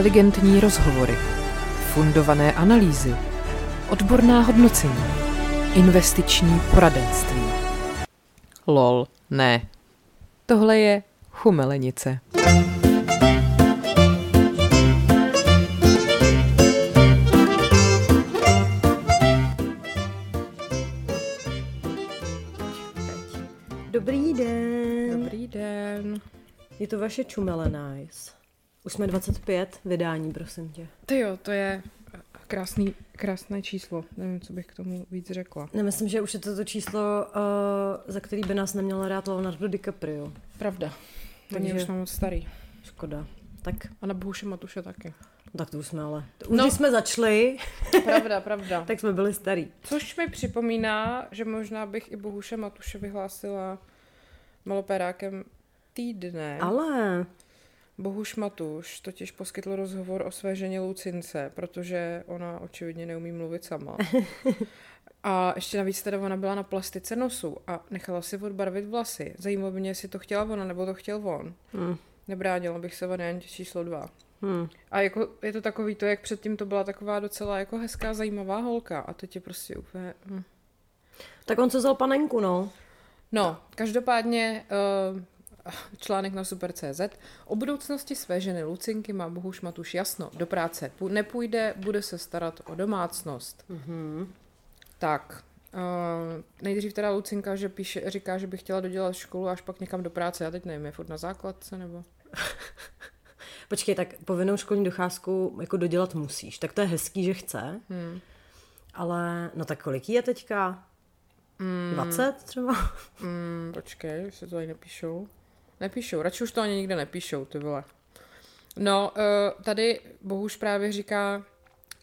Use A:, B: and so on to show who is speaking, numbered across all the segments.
A: inteligentní rozhovory, fundované analýzy, odborná hodnocení, investiční poradenství. Lol, ne. Tohle je chumelenice.
B: Dobrý den.
A: Dobrý den.
B: Je to vaše Čumele Nice. Už jsme 25 vydání, prosím tě.
A: Ty jo, to je krásný, krásné číslo. Nevím, co bych k tomu víc řekla.
B: Nemyslím, že už je to to číslo, uh, za který by nás nemělo rád Leonardo DiCaprio.
A: Pravda. Ten je už moc starý.
B: Škoda. Tak,
A: A na Bohuše Matuše taky.
B: tak to už jsme ale. Už
A: No.
B: když jsme začali,
A: Pravda, pravda.
B: tak jsme byli starý.
A: Což mi připomíná, že možná bych i Bohuše Matuše vyhlásila malopérákem týdne.
B: Ale
A: Bohuš Matuš totiž poskytl rozhovor o své ženě Lucince, protože ona očividně neumí mluvit sama. A ještě navíc teda ona byla na plastice nosu a nechala si odbarvit vlasy. Zajímalo by mě, jestli to chtěla ona, nebo to chtěl on.
B: hm,
A: Nebránila bych se variantě číslo dva.
B: hm.
A: A jako, je to takový to, jak předtím to byla taková docela jako hezká, zajímavá holka. A teď je prostě úplně... Hm.
B: tak on se vzal panenku, no.
A: No, každopádně uh, článek na Super.cz. O budoucnosti své ženy Lucinky má Bohuš Matuš jasno. Do práce nepůjde, bude se starat o domácnost.
B: Mhm.
A: Tak, uh, nejdřív teda Lucinka, že píše, říká, že by chtěla dodělat školu až pak někam do práce. Já teď nevím, je furt na základce nebo...
B: Počkej, tak povinnou školní docházku jako dodělat musíš. Tak to je hezký, že chce.
A: Hmm.
B: Ale, no tak kolik jí je teďka?
A: Mm,
B: 20 třeba?
A: Mm, počkej, se to tady nepíšou. Nepíšou, radši už to ani nikde nepíšou, ty vole. No, uh, tady Bohuž právě říká,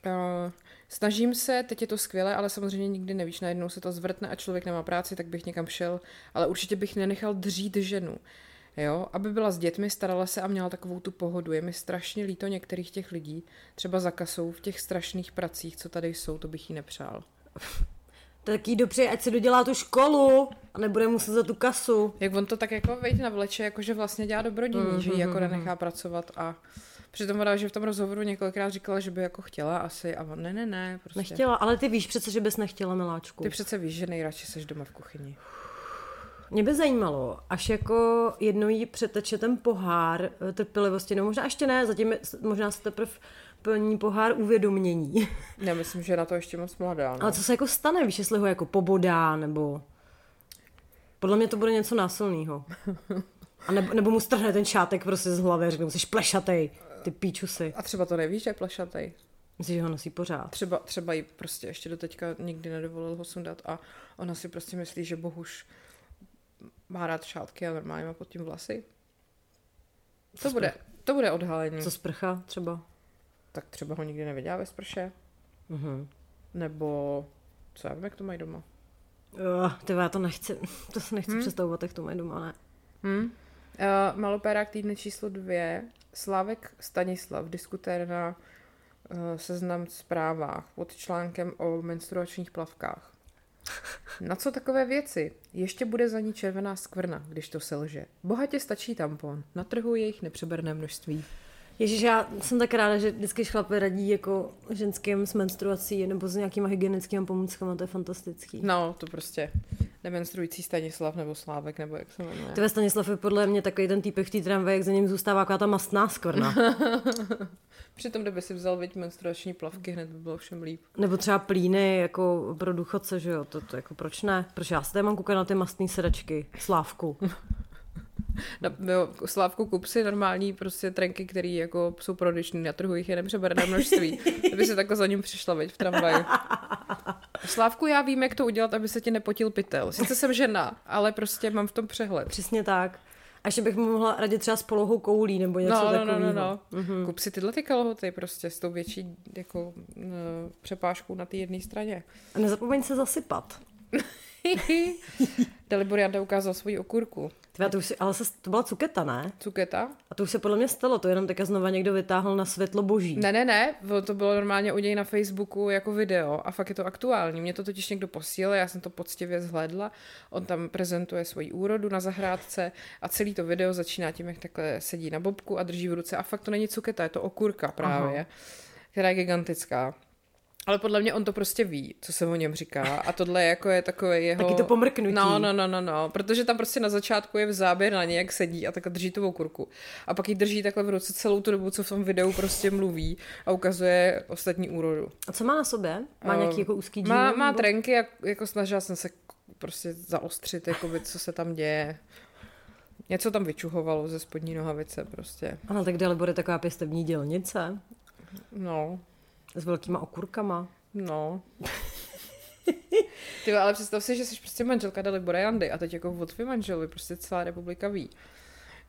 A: uh, snažím se, teď je to skvělé, ale samozřejmě nikdy nevíš, najednou se to zvrtne a člověk nemá práci, tak bych někam šel, ale určitě bych nenechal dřít ženu. Jo, aby byla s dětmi, starala se a měla takovou tu pohodu. Je mi strašně líto některých těch lidí, třeba za kasou, v těch strašných pracích, co tady jsou, to bych jí nepřál.
B: Tak jí dobře, ať si dodělá tu školu a nebude muset za tu kasu.
A: Jak on to tak jako vejď navleče, jako že vlastně dělá dobrodění, mm, že ji jako nenechá pracovat a přitom ona, že v tom rozhovoru několikrát říkala, že by jako chtěla asi a on ne, ne, ne, prostě.
B: Nechtěla, ale ty víš přece, že bys nechtěla, miláčku.
A: Ty přece víš, že nejradši seš doma v kuchyni.
B: Mě by zajímalo, až jako jednou jí přeteče ten pohár eh, trpělivosti, no možná ještě ne, zatím možná se teprve plní pohár uvědomění.
A: Já myslím, že je na to ještě moc mladá. No.
B: Ale co se jako stane, víš, jestli ho jako pobodá, nebo... Podle mě to bude něco násilného. A nebo, nebo mu strhne ten šátek prostě z hlavy a řekne mu, jsi plešatej, ty píčusy.
A: A třeba to nevíš, že je plašatej.
B: Myslíš, že ho nosí pořád?
A: Třeba, třeba jí prostě ještě do teďka nikdy nedovolil ho sundat a ona si prostě myslí, že Bohuš má rád šátky a normálně má pod tím vlasy. To bude, to bude odhalení.
B: Co sprcha třeba?
A: Tak třeba ho nikdy neviděla ve sprše.
B: Mhm.
A: Nebo co já vím, jak to mají doma.
B: Uh, ty já to nechci, to se nechci
A: Hmm?
B: hmm? představovat, jak to mají doma, ne?
A: Hm? Uh, malopérák týdne číslo dvě. Slávek Stanislav, diskutér na uh, seznam zprávách pod článkem o menstruačních plavkách. Na co takové věci? Ještě bude za ní červená skvrna, když to selže. Bohatě stačí tampon. Na trhu je jich nepřeberné množství.
B: Ježíš, já jsem tak ráda, že vždycky chlapy radí jako ženským s menstruací nebo s nějakýma hygienickými pomůckami, to je fantastický.
A: No, to prostě nemenstruující Stanislav nebo Slávek, nebo jak se jmenuje.
B: Ty ve Stanislav je podle mě takový ten týpek v té tramvaji, jak za ním zůstává taková ta mastná skvrna.
A: Přitom, kdyby si vzal viď menstruační plavky, hned by bylo všem líp.
B: Nebo třeba plíny jako pro důchodce, že jo, to, to jako proč ne? Proč já se tady mám koukat na ty mastné sedačky, slávku.
A: Na, jo, Slávku kup si normální prostě trenky, které jako jsou prodyšný, na trhu jich je nepřeberné množství. Kdyby si takhle za ním přišla, veď, v tramvaji. Slávku, já vím, jak to udělat, aby se ti nepotil pytel. Sice jsem žena, ale prostě mám v tom přehled.
B: Přesně tak. A ještě bych mu mohla radit třeba s polohou koulí nebo něco
A: No, no, no,
B: takového.
A: no, no. Mm-hmm. Kup si tyhle ty kalhoty prostě s tou větší jako, no, přepážkou na té jedné straně.
B: A nezapomeň se zasypat.
A: Dalibor Janda ukázal svoji okurku.
B: Tvé, to už si, ale se, to byla cuketa, ne?
A: Cuketa?
B: A to už se podle mě stalo, to jenom teďka znova někdo vytáhl na světlo boží.
A: Ne, ne, ne, to bylo normálně u něj na Facebooku jako video a fakt je to aktuální. Mě to totiž někdo posílal, já jsem to poctivě zhlédla. On tam prezentuje svoji úrodu na zahrádce a celý to video začíná tím, jak takhle sedí na bobku a drží v ruce a fakt to není cuketa, je to okurka právě, Aha. která je gigantická. Ale podle mě on to prostě ví, co se o něm říká. A tohle jako je takové jeho...
B: Taky to pomrknutí.
A: No, no, no, no, no. Protože tam prostě na začátku je v záběr na něj, jak sedí a takhle drží tu kurku. A pak ji drží takhle v ruce celou tu dobu, co v tom videu prostě mluví a ukazuje ostatní úrodu.
B: A co má na sobě? Má uh, nějaký jako úzký díl?
A: Má, má trenky, jak, jako snažila jsem se prostě zaostřit, jako by, co se tam děje. Něco tam vyčuhovalo ze spodní nohavice prostě.
B: Ano, tak dále bude taková pěstební dělnice.
A: No.
B: S velkýma okurkama.
A: No. Ty ale představ si, že jsi prostě manželka Dalibora Jandy a teď jako od tvý manželovi prostě celá republika ví,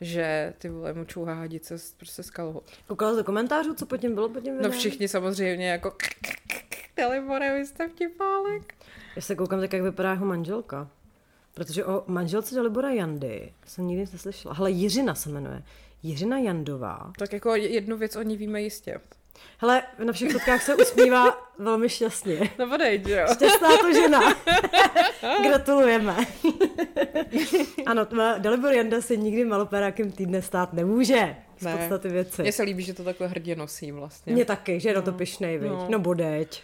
A: že ty vole mu čouhá hadice prostě z kalhot.
B: Koukala do komentářů, co pod tím bylo pod tím
A: videem? No všichni samozřejmě jako Dalibore, vy jste vtipálek.
B: Já se koukám tak, jak vypadá jeho manželka. Protože o manželce Dalibora Jandy jsem nikdy neslyšela. Hele, Jiřina se jmenuje. Jiřina Jandová.
A: Tak jako jednu věc o ní víme jistě.
B: Hele, na všech fotkách se usmívá velmi šťastně.
A: No podejď, jo.
B: Šťastná to žena. Gratulujeme. ano, Dalibor Janda se nikdy maloperákem týdne stát nemůže. Z ne. podstaty věci.
A: Mně se líbí, že to takhle hrdě nosí vlastně.
B: Mně taky, že je no. na to pišnej, no. no bodeď.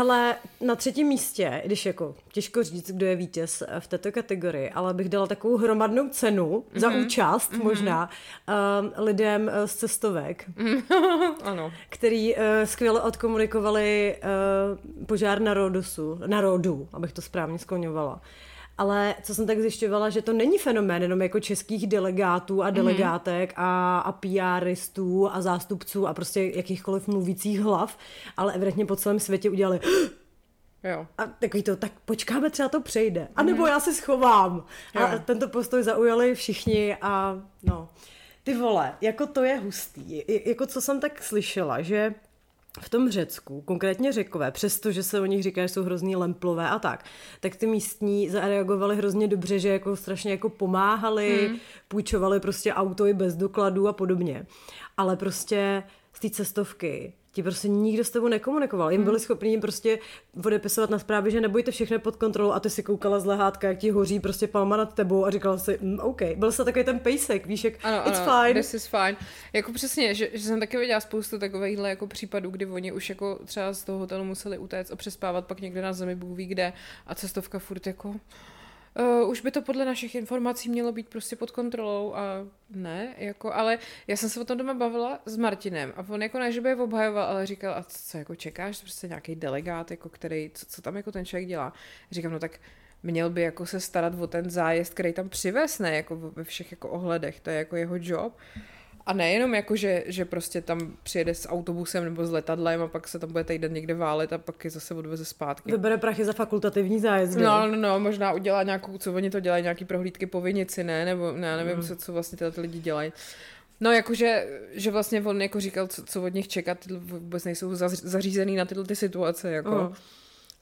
B: Ale na třetím místě, když jako těžko říct, kdo je vítěz v této kategorii, ale bych dala takovou hromadnou cenu mm-hmm. za mhm. účast mm-hmm. možná uh, lidem uh, z cestovek,
A: ano.
B: který uh, skvěle odkomunikovali uh, požár na Rodosu, na Rodu, abych to správně skloňovala. Ale co jsem tak zjišťovala, že to není fenomén jenom jako českých delegátů a mhm. delegátek mm. a, a PRistů a zástupců a prostě jakýchkoliv mluvících hlav, ale evidentně po celém světě udělali
A: Jo.
B: A takový to, tak počkáme, třeba to přejde. A nebo mm. já se schovám. Jo. A tento postoj zaujali všichni a no. Ty vole, jako to je hustý. Jako co jsem tak slyšela, že v tom Řecku, konkrétně Řekové, přestože se o nich říká, že jsou hrozný lemplové a tak, tak ty místní zareagovali hrozně dobře, že jako strašně jako pomáhali, hmm. půjčovali prostě auto i bez dokladů a podobně. Ale prostě z té cestovky ti prostě nikdo s tebou nekomunikoval. Jim hmm. byli schopni jim prostě odepisovat na zprávy, že nebojte všechno pod kontrolou a ty si koukala z lehátka, jak ti hoří prostě palma nad tebou a říkala si, mm, OK. Byl se takový ten pejsek, víš, jak
A: ano,
B: it's
A: ano,
B: fine.
A: This is fine. Jako přesně, že, že jsem taky viděla spoustu takovýchhle jako případů, kdy oni už jako třeba z toho hotelu museli utéct a přespávat pak někde na zemi, Bůh ví kde a cestovka furt jako Uh, už by to podle našich informací mělo být prostě pod kontrolou a ne, jako, ale já jsem se o tom doma bavila s Martinem a on jako ne, že by je obhajoval, ale říkal, a co jako čekáš, prostě nějaký delegát, jako který, co, co tam jako ten člověk dělá. Říkám, no tak měl by jako se starat o ten zájezd, který tam přivez, ne, jako ve všech jako ohledech, to je jako jeho job. A nejenom jako, že, že prostě tam přijede s autobusem nebo s letadlem a pak se tam bude týden někde válet a pak je zase odveze zpátky.
B: Vybere prachy za fakultativní zájezd.
A: No, no, no, možná udělá nějakou, co oni to dělají, nějaký prohlídky po vinici, ne? Nebo ne, nevím, mm. co, co vlastně tyhle lidi dělají. No, jakože, že vlastně on jako říkal, co, co od nich čekat, vůbec nejsou zařízený na tyhle ty situace, jako. Uh.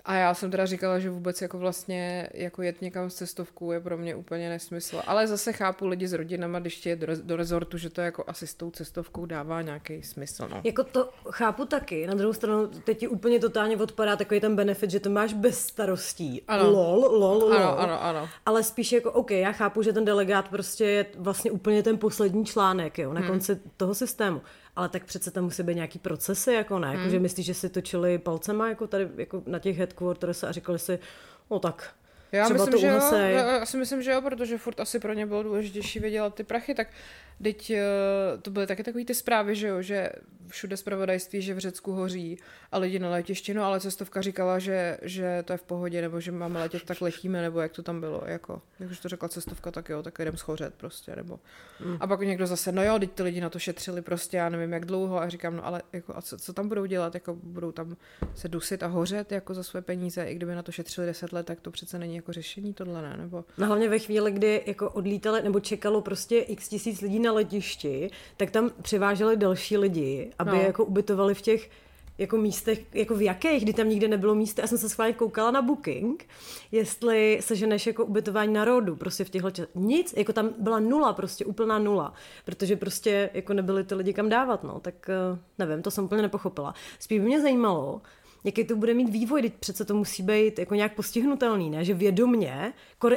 A: A já jsem teda říkala, že vůbec jako vlastně jako jet někam s cestovkou je pro mě úplně nesmysl. Ale zase chápu lidi s rodinama, když je do, do rezortu, že to jako asi s tou cestovkou dává nějaký smysl. No.
B: Jako to chápu taky. Na druhou stranu teď ti úplně totálně odpadá takový ten benefit, že to máš bez starostí.
A: Ano.
B: Lol, lol, lol.
A: Ano, ano, ano.
B: Ale spíš jako, OK, já chápu, že ten delegát prostě je vlastně úplně ten poslední článek, jo, na hmm. konci toho systému ale tak přece tam musí být nějaký procesy, jako ne, jako, hmm. že myslíš, že si točili palcema jako tady jako na těch headquarters a říkali si, no tak
A: já
B: Třeba
A: myslím, to že jo, já si myslím, že jo, protože furt asi pro ně bylo důležitější vydělat ty prachy, tak Teď eh, to byly taky takový ty zprávy, že jo, že všude zpravodajství, že v Řecku hoří a lidi na letišti, no ale cestovka říkala, že, že to je v pohodě, nebo že máme letět, tak letíme, nebo jak to tam bylo, jako, jak už to řekla cestovka, tak jo, tak jdem schořet prostě, nebo. Mm. A pak někdo zase, no jo, teď ty lidi na to šetřili prostě, já nevím jak dlouho a říkám, no ale jako, a co, co tam budou dělat, jako budou tam se dusit a hořet jako za své peníze, i kdyby na to šetřili deset let, tak to přece není jako řešení tohle, ne? Nebo...
B: No hlavně ve chvíli, kdy jako odlítali nebo čekalo prostě x tisíc lidí na letišti, tak tam přiváželi další lidi, aby no. jako ubytovali v těch jako místech, jako v jakých, kdy tam nikde nebylo místo. Já jsem se schválně koukala na Booking, jestli se ženeš jako ubytování na rodu, prostě v těchto čas. Nic, jako tam byla nula, prostě úplná nula, protože prostě jako nebyly ty lidi kam dávat, no, tak eh, nevím, to jsem úplně nepochopila. Spíš by mě zajímalo, jaký to bude mít vývoj, teď přece to musí být jako nějak postihnutelný, ne? Že vědomně,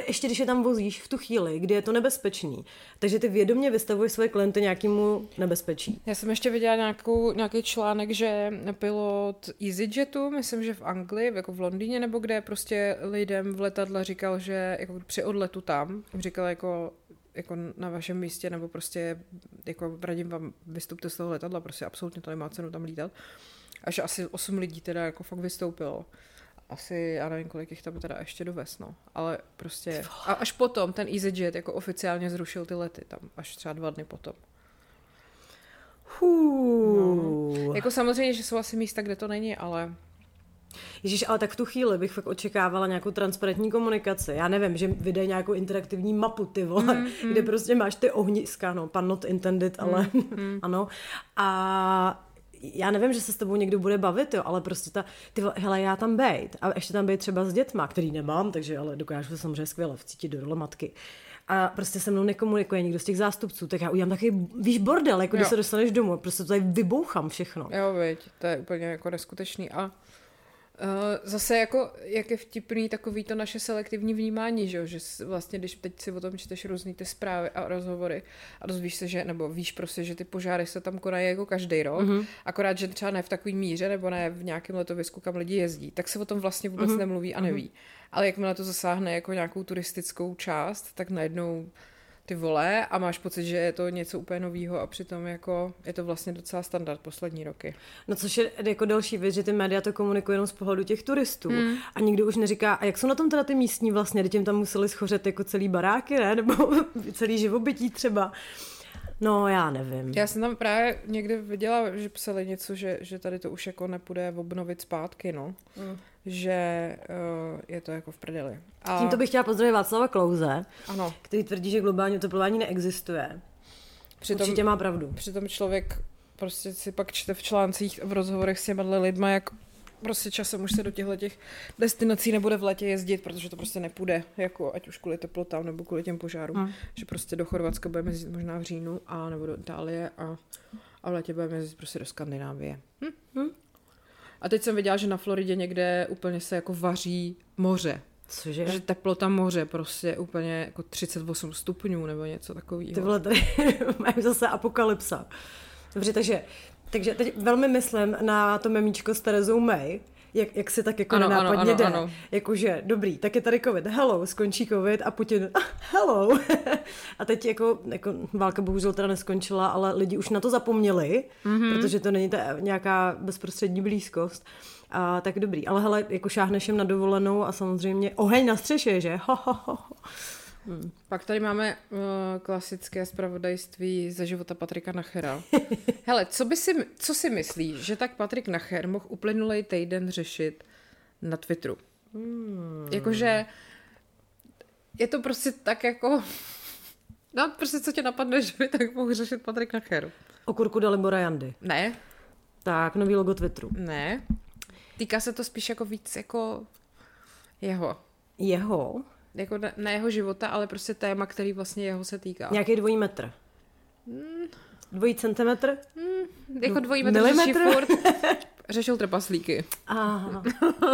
B: ještě když je tam vozíš v tu chvíli, kdy je to nebezpečný, takže ty vědomně vystavuješ své klienty nějakému nebezpečí.
A: Já jsem ještě viděla nějakou, nějaký článek, že pilot EasyJetu, myslím, že v Anglii, jako v Londýně nebo kde, prostě lidem v letadle říkal, že jako při odletu tam, říkal jako jako na vašem místě, nebo prostě jako radím vám vystupte z toho letadla, prostě absolutně to nemá cenu tam lítat až asi 8 lidí teda jako fakt vystoupilo. Asi, já nevím, kolik jich tam teda ještě dovez, no. Ale prostě, a až potom ten EasyJet jako oficiálně zrušil ty lety tam, až třeba dva dny potom. No. Jako samozřejmě, že jsou asi místa, kde to není, ale
B: Ježíš, ale tak v tu chvíli bych fakt očekávala nějakou transparentní komunikaci. Já nevím, že vydají nějakou interaktivní mapu, ty vole, mm, mm. kde prostě máš ty ohniska, no, pan not intended, ale mm, mm. ano. A já nevím, že se s tebou někdo bude bavit, jo, ale prostě ta, ty hele, já tam bejt a ještě tam bejt třeba s dětma, který nemám, takže ale dokážu se samozřejmě skvěle vcítit do role matky. A prostě se mnou nekomunikuje nikdo z těch zástupců, tak já udělám takový, víš, bordel, jako když se dostaneš domů, prostě to tady vybouchám všechno.
A: Jo, veď, to je úplně jako neskutečný a zase jako, jak je vtipný takový to naše selektivní vnímání, že, že vlastně, když teď si o tom čteš různý ty zprávy a rozhovory a dozvíš se, že, nebo víš prostě, že ty požáry se tam konají jako každý rok, mm-hmm. akorát, že třeba ne v takový míře, nebo ne v nějakém letovisku, kam lidi jezdí, tak se o tom vlastně vůbec mm-hmm. nemluví a neví. Mm-hmm. Ale jakmile to zasáhne jako nějakou turistickou část, tak najednou ty vole a máš pocit, že je to něco úplně nového a přitom jako je to vlastně docela standard poslední roky.
B: No což je jako další věc, že ty média to komunikují jenom z pohledu těch turistů hmm. a nikdo už neříká, a jak jsou na tom teda ty místní vlastně, teď jim tam museli schořet jako celý baráky, ne? Nebo celý živobytí třeba. No, já nevím.
A: Já jsem tam právě někde viděla, že psali něco, že, že tady to už jako nepůjde obnovit zpátky, no. Mm že uh, je to jako v prdeli.
B: A... Tímto bych chtěla pozdravit Václava Klouze, ano. který tvrdí, že globální oteplování neexistuje. Přitom, Určitě má pravdu.
A: Přitom člověk prostě si pak čte v článcích, v rozhovorech s těma lidma, jak prostě časem už se do těchto těch destinací nebude v létě jezdit, protože to prostě nepůjde, jako ať už kvůli teplotám nebo kvůli těm požárům. Hmm. Že prostě do Chorvatska budeme jezdit možná v říjnu a nebo do Itálie a, a v létě budeme jezdit prostě do Skandinávie. Hm? Hm? A teď jsem viděla, že na Floridě někde úplně se jako vaří moře.
B: Cože?
A: Že teplota moře prostě úplně jako 38 stupňů nebo něco takového.
B: Ty vole, tady mají zase apokalypsa. Dobře, takže, takže teď velmi myslím na to memíčko s Terezou May, jak, jak si tak jako ano, nenápadně ano, ano, jde. Ano. Jakože, dobrý, tak je tady covid, hello, skončí covid a Putin, hello. a teď jako, jako válka bohužel teda neskončila, ale lidi už na to zapomněli, mm-hmm. protože to není ta nějaká bezprostřední blízkost. A tak dobrý, ale hele, jako šáhneš jim na dovolenou a samozřejmě oheň na střeše, že? Ho, ho, ho.
A: Hmm. Pak tady máme uh, klasické zpravodajství ze života Patrika Nachera. Hele, co, by si, co si myslíš, že tak Patrik Nacher mohl uplynulý týden řešit na Twitteru? Hmm. Jakože je to prostě tak jako... No, prostě co tě napadne, že by tak mohl řešit Patrik Nacher?
B: Okurku Dalibora Jandy.
A: Ne.
B: Tak, nový logo Twitteru.
A: Ne. Týká se to spíš jako víc jako jeho.
B: Jeho?
A: Jako na, na jeho života, ale prostě téma, který vlastně jeho se týká.
B: Nějaký dvojí metr. Hmm. Dvojí centimetr?
A: Hmm, jako dvojí metr milimetr? furt. Řešil trpaslíky.
B: Aha.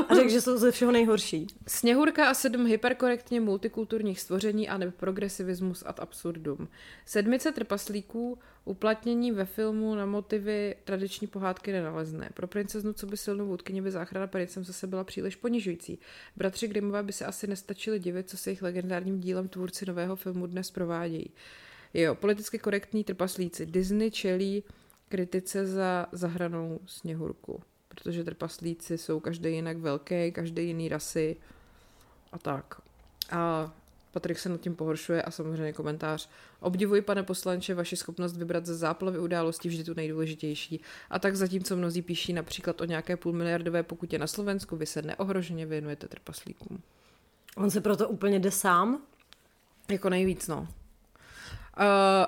B: A řekl, že jsou ze všeho nejhorší.
A: Sněhurka a sedm hyperkorektně multikulturních stvoření a nebo progresivismus ad absurdum. Sedmice trpaslíků uplatnění ve filmu na motivy tradiční pohádky nenalezné. Pro princeznu, co by silnou vůdkyně by záchrana princem zase byla příliš ponižující. Bratři Grimmové by se asi nestačili divit, co se jejich legendárním dílem tvůrci nového filmu dnes provádějí. Jo, politicky korektní trpaslíci. Disney čelí kritice za zahranou sněhurku, protože trpaslíci jsou každý jinak velký, každý jiný rasy a tak. A Patrik se nad tím pohoršuje a samozřejmě komentář. Obdivuji, pane poslanče, vaši schopnost vybrat ze záplavy událostí vždy tu nejdůležitější. A tak zatímco mnozí píší například o nějaké půlmiliardové pokutě na Slovensku, vy se neohroženě věnujete trpaslíkům.
B: On se proto úplně jde sám?
A: Jako nejvíc, no. Uh,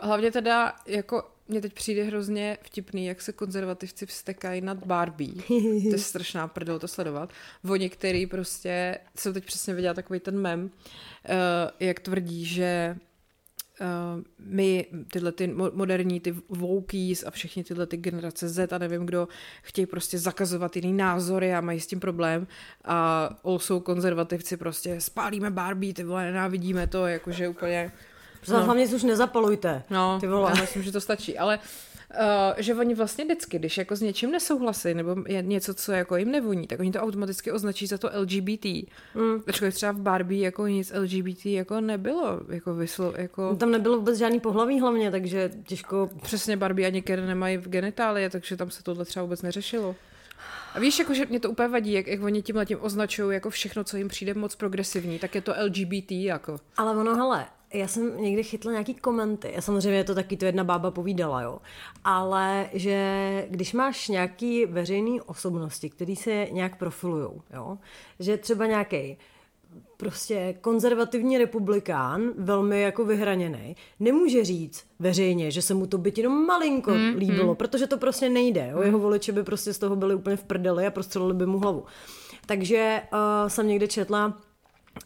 A: hlavně teda, jako mně teď přijde hrozně vtipný, jak se konzervativci vstekají nad Barbie. to je strašná prdel to sledovat. Oni, který prostě, jsem teď přesně viděla takový ten mem, uh, jak tvrdí, že uh, my tyhle ty moderní, ty wokies a všechny tyhle ty generace Z a nevím kdo, chtějí prostě zakazovat jiný názory a mají s tím problém a also konzervativci prostě spálíme Barbie, ty vole, nenávidíme to, jakože úplně
B: Prostě no. hlavně už nezapalujte.
A: No, ty vole. já myslím, že to stačí, ale uh, že oni vlastně vždycky, když jako s něčím nesouhlasí, nebo je něco, co jako jim nevoní, tak oni to automaticky označí za to LGBT. Mm. Ačkoliv třeba v Barbie jako nic LGBT jako nebylo, jako vyslo, jako...
B: No, tam nebylo vůbec žádný pohlaví hlavně, takže těžko...
A: Přesně Barbie ani Ken nemají v genitálie, takže tam se tohle třeba vůbec neřešilo. A víš, jako, že mě to úplně vadí, jak, jak oni tím letím označují jako všechno, co jim přijde moc progresivní, tak je to LGBT jako.
B: Ale ono, hele, já jsem někdy chytla nějaký komenty, a samozřejmě je to taky to jedna bába povídala, jo, ale že když máš nějaký veřejný osobnosti, který se nějak profilujou, jo, že třeba nějaký prostě konzervativní republikán, velmi jako vyhraněný, nemůže říct veřejně, že se mu to byť jenom malinko mm, líbilo, mm. protože to prostě nejde. Jo? Jeho voliči by prostě z toho byli úplně v prdeli a prostřelili by mu hlavu. Takže uh, jsem někde četla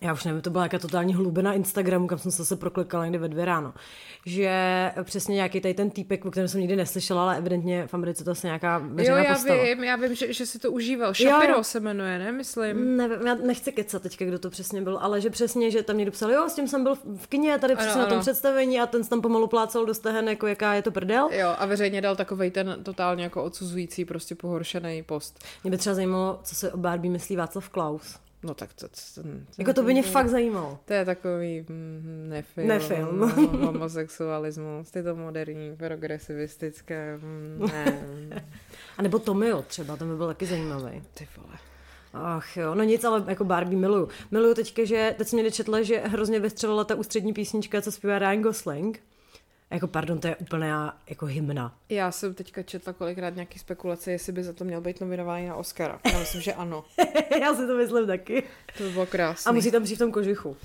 B: já už nevím, to byla jaká totální hlubina Instagramu, kam jsem se zase proklikala někde ve dvě ráno, že přesně nějaký tady ten týpek, o kterém jsem nikdy neslyšela, ale evidentně v Americe to asi nějaká veřejná
A: Jo, já
B: postava.
A: vím, já vím, že, že si to užíval. Shapiro jo, se jmenuje, ne? Myslím.
B: Nevím, já nechci kecat teďka, kdo to přesně byl, ale že přesně, že tam někdo psal, jo, s tím jsem byl v kině, tady přesně ano, na tom ano. představení a ten tam pomalu plácal do stehen, jako jaká je to prdel.
A: Jo, a veřejně dal takový ten totálně jako odsuzující, prostě pohoršený post.
B: Mě by třeba zajímalo, co se o Barbie myslí Václav Klaus.
A: No tak to, to, to,
B: jako to by mě fakt zajímalo.
A: To je takový mm, nefilm.
B: Nefilm.
A: No, homosexualismus, ty to moderní, progresivistické, mm, ne.
B: A nebo Tomio třeba, to by byl taky zajímavý.
A: Ty vole.
B: Ach jo, no nic, ale jako Barbie miluju. Miluju teďka, že teď jsem mě četla, že hrozně vystřelila ta ústřední písnička, co zpívá Ryan Gosling. Jako pardon, to je úplná jako hymna.
A: Já jsem teďka četla kolikrát nějaký spekulace, jestli by za to měl být nominovaný na Oscara. Já myslím, že ano.
B: Já si to myslím taky.
A: To by bylo krásné.
B: A musí tam přijít v tom kožichu.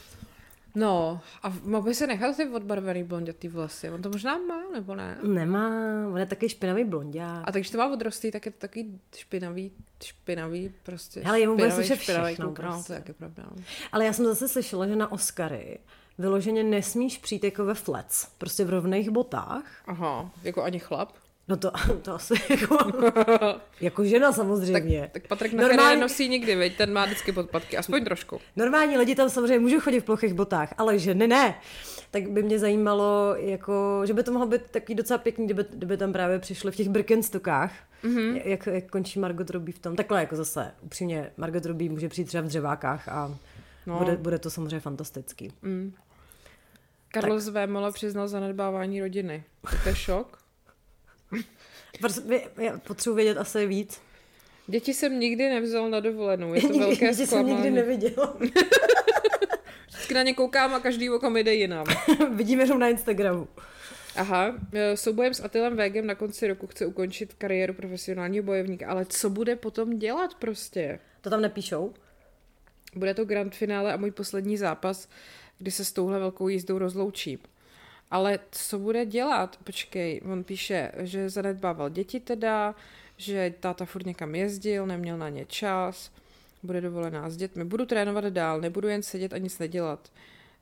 A: No, a mohl by se nechat ty odbarvený blondětý vlasy. On to možná má, nebo ne?
B: Nemá, on je taky špinavý blonděk.
A: A takže to má odrostý, tak je to taky špinavý, špinavý, prostě
B: Hele, jemu bude slyšet všechno,
A: kluk, prostě. no, to je prostě. pravda. No.
B: Ale já jsem zase slyšela, že na Oscary vyloženě nesmíš přijít jako ve flats, prostě v rovných botách.
A: Aha, jako ani chlap?
B: No to, to asi jako, jako žena samozřejmě.
A: Tak, tak Patrik na Normální... nosí nikdy, veď, ten má vždycky podpatky, aspoň trošku.
B: Normální lidi tam samozřejmě můžou chodit v plochých botách, ale ženy ne. Tak by mě zajímalo, jako, že by to mohlo být taky docela pěkný, kdyby, kdyby tam právě přišli v těch Birkenstockách, mm-hmm. jak, jak končí Margot Robbie v tom. Takhle jako zase, upřímně, Margot Robbie může přijít třeba v dřevákách a no. bude, bude to samozřejmě fantastický. Mm.
A: Carlos tak. Vémola přiznal zanedbávání rodiny. To je šok.
B: Já potřebuji vědět asi víc.
A: Děti jsem nikdy nevzal na dovolenou, je to velké
B: Děti jsem nikdy neviděl.
A: Vždycky na ně koukám a každý oko mi jde jinam.
B: Vidíme jenom na Instagramu.
A: Aha, e, soubojem s Atilem Vegem na konci roku chce ukončit kariéru profesionálního bojovníka, ale co bude potom dělat prostě?
B: To tam nepíšou?
A: Bude to grand finále a můj poslední zápas kdy se s touhle velkou jízdou rozloučím. Ale co bude dělat? Počkej, on píše, že zanedbával děti teda, že táta furt někam jezdil, neměl na ně čas, bude dovolená s dětmi. Budu trénovat dál, nebudu jen sedět a nic nedělat.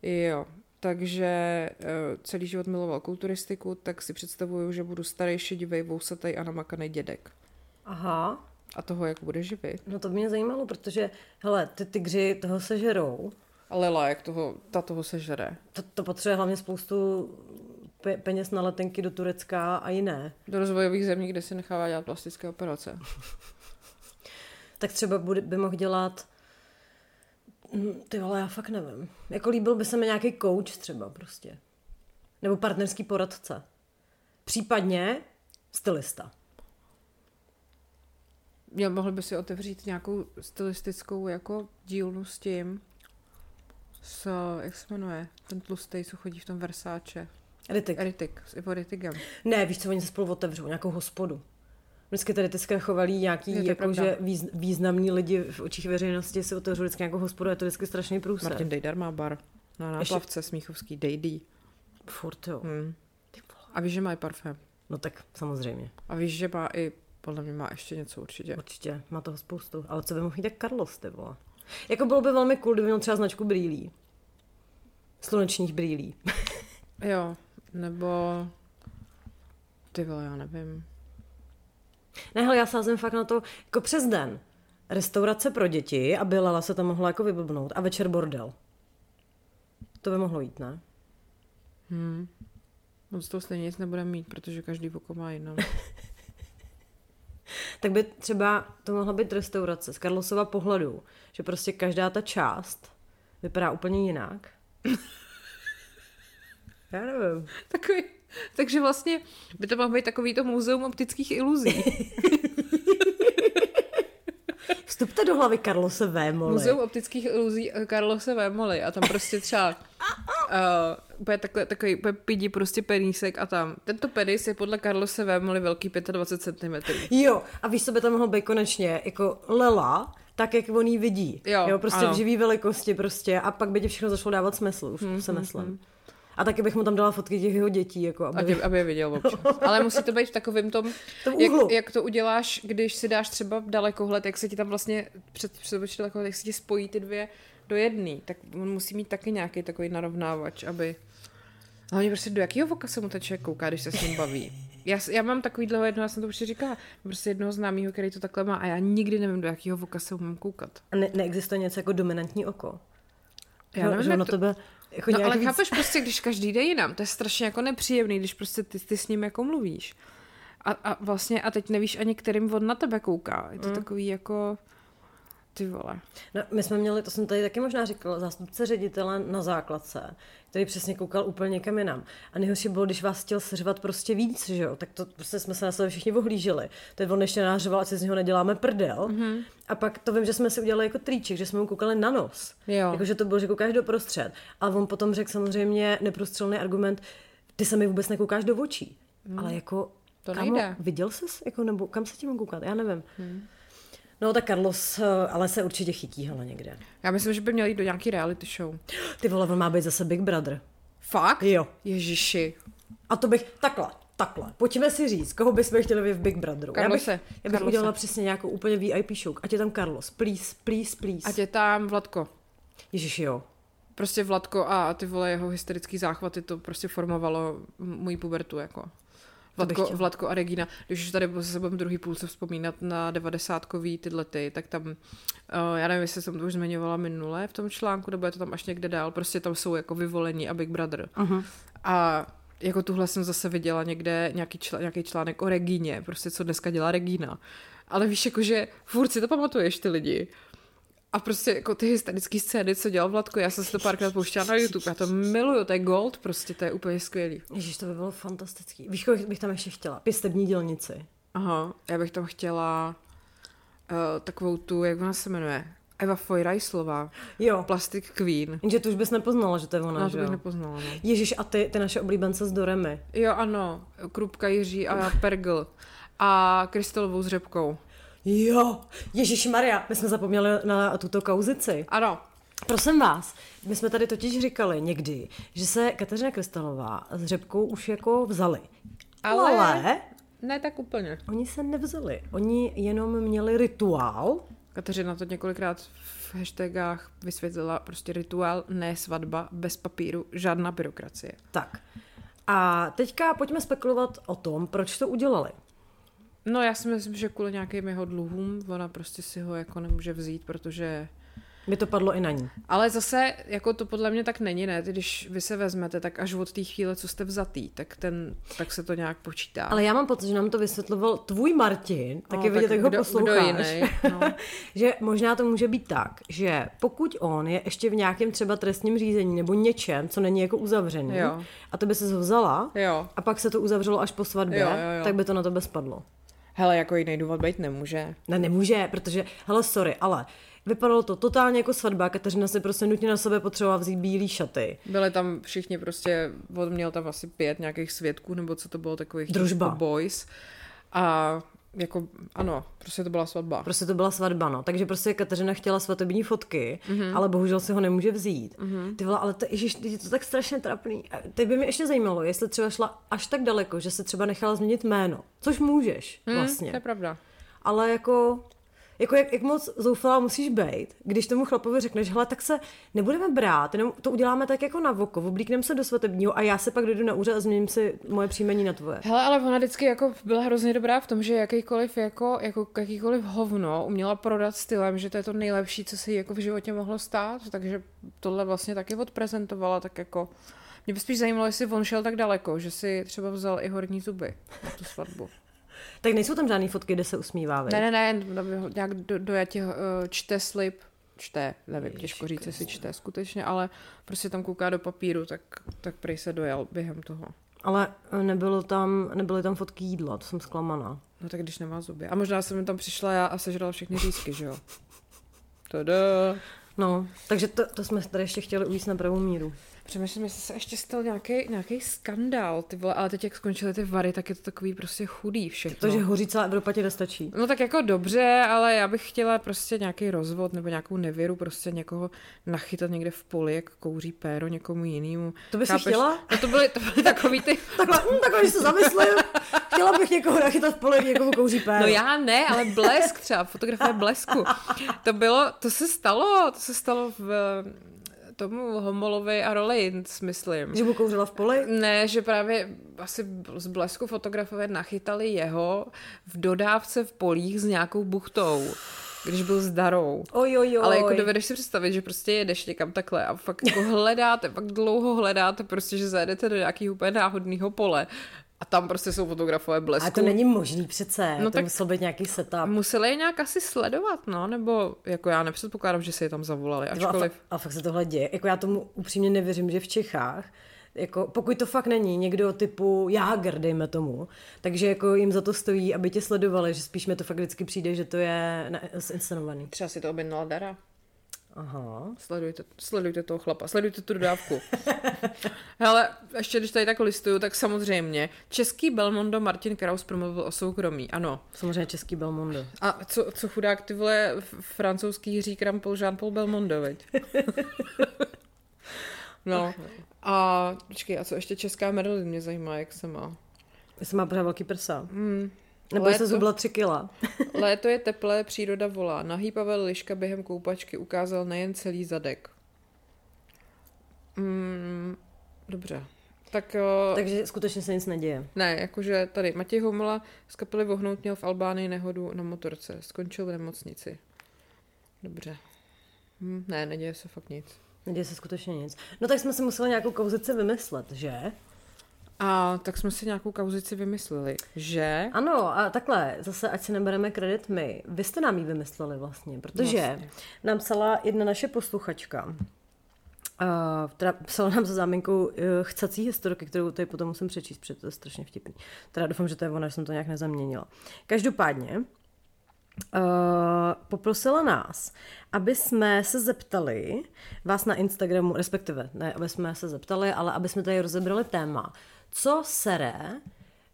A: Jo, takže eh, celý život miloval kulturistiku, tak si představuju, že budu starý, šedivý, vousatý a namakaný dědek.
B: Aha.
A: A toho, jak bude živit?
B: No to by mě zajímalo, protože, hele, ty tygři toho sežerou,
A: Lela, jak toho, ta toho sežere.
B: To, to potřebuje hlavně spoustu pe- peněz na letenky do Turecka a jiné.
A: Do rozvojových zemí, kde si nechává dělat plastické operace.
B: tak třeba bude, by mohl dělat hm, ty vole, já fakt nevím. Jako líbil by se mi nějaký coach třeba prostě. Nebo partnerský poradce. Případně stylista.
A: Já mohl by si otevřít nějakou stylistickou jako dílnu s tím, s, jak se jmenuje, ten tlustý, co chodí v tom Versáče.
B: Ritik.
A: Ritik, s Ivo Ritigem.
B: Ne, víš co, oni se spolu otevřou, nějakou hospodu. Vždycky tady ty zkrachovalí nějaký jakože výz, významní lidi v očích veřejnosti si otevřou vždycky nějakou hospodu, je to vždycky strašný průser.
A: Martin Dejdar má bar na náplavce Ještě... Smíchovský, Dejdy.
B: Furt jo. Hmm.
A: A víš, že mají parfém.
B: No tak samozřejmě.
A: A víš, že má i, podle mě má ještě něco určitě.
B: Určitě, má toho spoustu. Ale co by mohl mít tak Carlos, ty vole? Jako bylo by velmi cool, kdyby měl třeba značku brýlí. Slunečních brýlí.
A: jo, nebo... Ty vole, já nevím.
B: Ne, hele, já sázím fakt na to, jako přes den. Restaurace pro děti, aby Lala se tam mohla jako vyblbnout a večer bordel. To by mohlo jít, ne?
A: Hmm. Moc toho stejně nic nebude mít, protože každý oko má jinou.
B: tak by třeba to mohla být restaurace z Karlosova pohledu, že prostě každá ta část vypadá úplně jinak. Já nevím.
A: Takový, takže vlastně by to mohlo být takový to muzeum optických iluzí.
B: Vstupte do hlavy Karlose Vémoly.
A: Muzeum optických iluzí eh, Karlose Vémoly a tam prostě třeba uh, bude takhle, takový bude pidi prostě penísek a tam. Tento penis je podle Karlose Vémoly velký 25 cm.
B: Jo, a víš, co by tam mohlo být konečně? Jako Lela, tak, jak on jí vidí. Jo, jo prostě ano. v živý velikosti prostě a pak by ti všechno zašlo dávat smysl, už hmm, se myslím. Hmm. A taky bych mu tam dala fotky těch jeho dětí. Jako aby...
A: Aby, aby je viděl občas. Ale musí to být v takovém tom, tom jak, jak, to uděláš, když si dáš třeba dalekohled, jak se ti tam vlastně před, před dalekohled, jak se ti spojí ty dvě do jedné, tak on musí mít taky nějaký takový narovnávač, aby... Hlavně prostě do jakého voka se mu ten člověk kouká, když se s ním baví. Já, já mám takový dlouho jedno, já jsem to už říkala, prostě jednoho známého, který to takhle má a já nikdy nevím, do jakého voka se mám koukat.
B: A ne, neexistuje něco jako dominantní oko?
A: Já nevím, že ono to... tebe jako no ale víc... chápeš prostě, když každý jde jinam, to je strašně jako nepříjemný, když prostě ty, ty s ním jako mluvíš. A, a vlastně, a teď nevíš ani, kterým on na tebe kouká. Je to mm. takový jako... Ty vole.
B: No, my jsme měli, to jsem tady taky možná říkala, zástupce ředitele na základce, který přesně koukal úplně někam jinam. A nejhorší bylo, když vás chtěl seřvat prostě víc, že jo, tak to prostě jsme se na sebe všichni ohlíželi. Teď on ještě nářval, ať si z něho neděláme prdel. Mm-hmm. A pak to vím, že jsme si udělali jako triček, že jsme mu koukali na nos. Jo. Jako, že to bylo, že koukáš do prostřed. A on potom řekl samozřejmě neprostřelný argument, ty se mi vůbec nekoukáš do očí. Mm. Ale jako,
A: to nejde.
B: viděl jsi, jako, nebo kam se tím koukat, já nevím. Mm. No tak Carlos, eh, ale se určitě chytí hele někde.
A: Já myslím, že by měl jít do nějaký reality show.
B: Ty vole, on má být zase Big Brother.
A: Fakt?
B: Jo.
A: Ježiši.
B: A to bych, takhle, takhle. Pojďme si říct, koho bychom chtěli v Big Brotheru.
A: Carlose.
B: Já bych, já bych Carlose. udělala přesně nějakou úplně VIP show. Ať je tam Carlos, please, please, please.
A: Ať je tam Vladko.
B: Ježiš, jo.
A: Prostě Vladko a ty vole jeho hysterický záchvaty, to prostě formovalo můj pubertu, jako. Vladko, Vladko a Regina, když už tady se budeme druhý půlce vzpomínat na devadesátkový tyhle ty, tak tam, uh, já nevím, jestli jsem to už zmiňovala minule v tom článku, nebo je to tam až někde dál, prostě tam jsou jako vyvolení a Big Brother. Uh-huh. A jako tuhle jsem zase viděla někde nějaký, čl- nějaký článek o Regíně, prostě co dneska dělá Regína. Ale víš, jakože furt si to pamatuješ ty lidi. A prostě jako ty hysterické scény, co dělal Vladko, já jsem si to párkrát pouštěla na YouTube, já to miluju, to je gold, prostě to je úplně skvělý.
B: Ježíš, to by bylo fantastický. Víš, kolik bych tam ještě chtěla? Pěstební dělnici.
A: Aha, já bych tam chtěla uh, takovou tu, jak ona se jmenuje, Eva Fojrajslová.
B: Jo.
A: Plastic Queen.
B: Jenže tu už bys nepoznala, že to je ona,
A: no,
B: že
A: to bych nepoznala, no.
B: Ježíš, a ty, ty naše oblíbence z Doremy.
A: Jo, ano. Krupka Jiří a Pergl. A Krystalovou s řepkou.
B: Jo, Ježíš Maria, my jsme zapomněli na tuto kauzici.
A: Ano.
B: Prosím vás, my jsme tady totiž říkali někdy, že se Kateřina Krystalová s řepkou už jako vzali.
A: Ale, Ale ne tak úplně.
B: Oni se nevzali. Oni jenom měli rituál.
A: Kateřina to několikrát v hashtagách vysvětlila. Prostě rituál, ne svatba, bez papíru, žádná byrokracie.
B: Tak. A teďka pojďme spekulovat o tom, proč to udělali.
A: No já si myslím, že kvůli nějakým jeho dluhům ona prostě si ho jako nemůže vzít, protože
B: by to padlo i na ní.
A: Ale zase, jako to podle mě tak není, ne? Když vy se vezmete, tak až od té chvíle, co jste vzatý, tak, ten, tak se to nějak počítá.
B: Ale já mám pocit, že nám to vysvětloval tvůj Martin, tak no, je vidět, tak jak ho posloucháš. Kdo jiný, no. že možná to může být tak, že pokud on je ještě v nějakém třeba trestním řízení nebo něčem, co není jako uzavřený, jo. a to by se vzala jo. a pak se to uzavřelo až po svatbě, jo, jo, jo. tak by to na to spadlo.
A: Hele, jako jiný důvod být nemůže.
B: Ne, nemůže, protože, hele, sorry, ale vypadalo to totálně jako svatba. Kateřina si prostě nutně na sebe potřebovala vzít bílé šaty.
A: Byly tam všichni prostě, on měl tam asi pět nějakých svědků, nebo co to bylo, takových
B: Družba.
A: boys. A jako, ano, prostě to byla svatba.
B: Prostě to byla svatba, no. Takže prostě Kateřina chtěla svatební fotky, mm-hmm. ale bohužel si ho nemůže vzít. Mm-hmm. Ty vole, ale to, ježiš, je to tak strašně trapný. A teď by mě ještě zajímalo, jestli třeba šla až tak daleko, že se třeba nechala změnit jméno. Což můžeš, vlastně.
A: Mm, to je pravda.
B: Ale jako, jako jak, jak moc zoufalá musíš být, když tomu chlapovi řekneš, hele, tak se nebudeme brát, jenom to uděláme tak jako na voko, oblíkneme se do svatebního a já se pak dojdu na úřad a změním si moje příjmení na tvoje.
A: Hele, ale ona vždycky jako byla hrozně dobrá v tom, že jakýkoliv, jako, jako jakýkoliv hovno uměla prodat stylem, že to je to nejlepší, co se jí jako v životě mohlo stát, takže tohle vlastně taky odprezentovala, tak jako mě by spíš zajímalo, jestli on šel tak daleko, že si třeba vzal i horní zuby na tu svatbu.
B: Tak nejsou tam žádné fotky, kde se usmívá,
A: Ne, ne, ne, nějak do, dojatě uh, čte slib, čte, nevím, Ježiš, těžko říct, jestli čte skutečně, ale prostě tam kouká do papíru, tak, tak prej se dojel během toho.
B: Ale eh, nebylo tam, nebyly tam fotky jídla, to jsem zklamaná.
A: No tak když nemá zuby. A možná jsem tam přišla já a sežrala všechny řízky, že jo? Tada.
B: No, takže to, to jsme tady ještě chtěli uvíct na pravou míru.
A: Přemýšlím, jestli se ještě stal nějaký, nějaký skandál, ty vole, ale teď jak skončily ty vary, tak je to takový prostě chudý všechno.
B: To, že hoří celá Evropa ti nestačí.
A: No tak jako dobře, ale já bych chtěla prostě nějaký rozvod nebo nějakou nevěru, prostě někoho nachytat někde v poli, jak kouří péro někomu jinému.
B: To by si chtěla?
A: No to byly, to byly takový ty...
B: takhle, hm, takhle, když se zamyslím, chtěla bych někoho nachytat v poli, někomu kouří péro.
A: No já ne, ale blesk třeba, fotografie blesku. To bylo, to se stalo, to se stalo v tomu Homolovi a Rollins, myslím.
B: Že mu kouřila v poli?
A: Ne, že právě asi z blesku fotografové nachytali jeho v dodávce v polích s nějakou buchtou když byl s Darou.
B: Oj, oj, oj.
A: Ale jako dovedeš si představit, že prostě jedeš někam takhle a fakt jako hledáte, fakt dlouho hledáte prostě, že zajedete do nějakého úplně náhodného pole a tam prostě jsou fotografové blesku.
B: A to není možný přece, no to tak musel být nějaký setup.
A: Museli je nějak asi sledovat, no, nebo jako já nepředpokládám, že si je tam zavolali, ačkoliv.
B: A, a fakt se tohle děje. Jako já tomu upřímně nevěřím, že v Čechách jako, pokud to fakt není někdo typu Jágr, dejme tomu, takže jako jim za to stojí, aby tě sledovali, že spíš mi to fakt vždycky přijde, že to je zinscenovaný.
A: Třeba si to objednala Dara.
B: Aha.
A: Sledujte, sledujte toho chlapa, sledujte tu dodávku. Ale ještě když tady tak listuju, tak samozřejmě český Belmondo Martin Kraus promluvil o soukromí, ano.
B: Samozřejmě český Belmondo.
A: A co, co chudák ty vole francouzský Jiří Krampol Jean-Paul Belmondo, veď? no. A počkej, a co ještě česká Marilyn mě zajímá, jak se má.
B: Jestli má pořád velký prsa.
A: Hmm.
B: Nebo léto, se zubla tři kila.
A: léto je teplé, příroda volá. Nahý Pavel Liška během koupačky ukázal nejen celý zadek. Mm, dobře. Tak, uh,
B: Takže skutečně se nic neděje.
A: Ne, jakože tady Matěj Homola z kapely Vohnout měl v Albánii nehodu na motorce. Skončil v nemocnici. Dobře. Hm, ne, neděje se fakt nic.
B: Neděje se skutečně nic. No tak jsme si museli nějakou kauzici vymyslet, že?
A: A tak jsme si nějakou kauzici vymysleli, že?
B: Ano, a takhle, zase ať si nebereme kredit my. Vy jste nám ji vymysleli vlastně, protože vlastně. nám psala jedna naše posluchačka, uh, teda psala nám za záminkou uh, chcací historky, kterou tady potom musím přečíst, protože to je strašně vtipný. Teda doufám, že to je ona, že jsem to nějak nezaměnila. Každopádně, Uh, poprosila nás, aby jsme se zeptali vás na Instagramu, respektive ne, aby jsme se zeptali, ale aby jsme tady rozebrali téma, co sere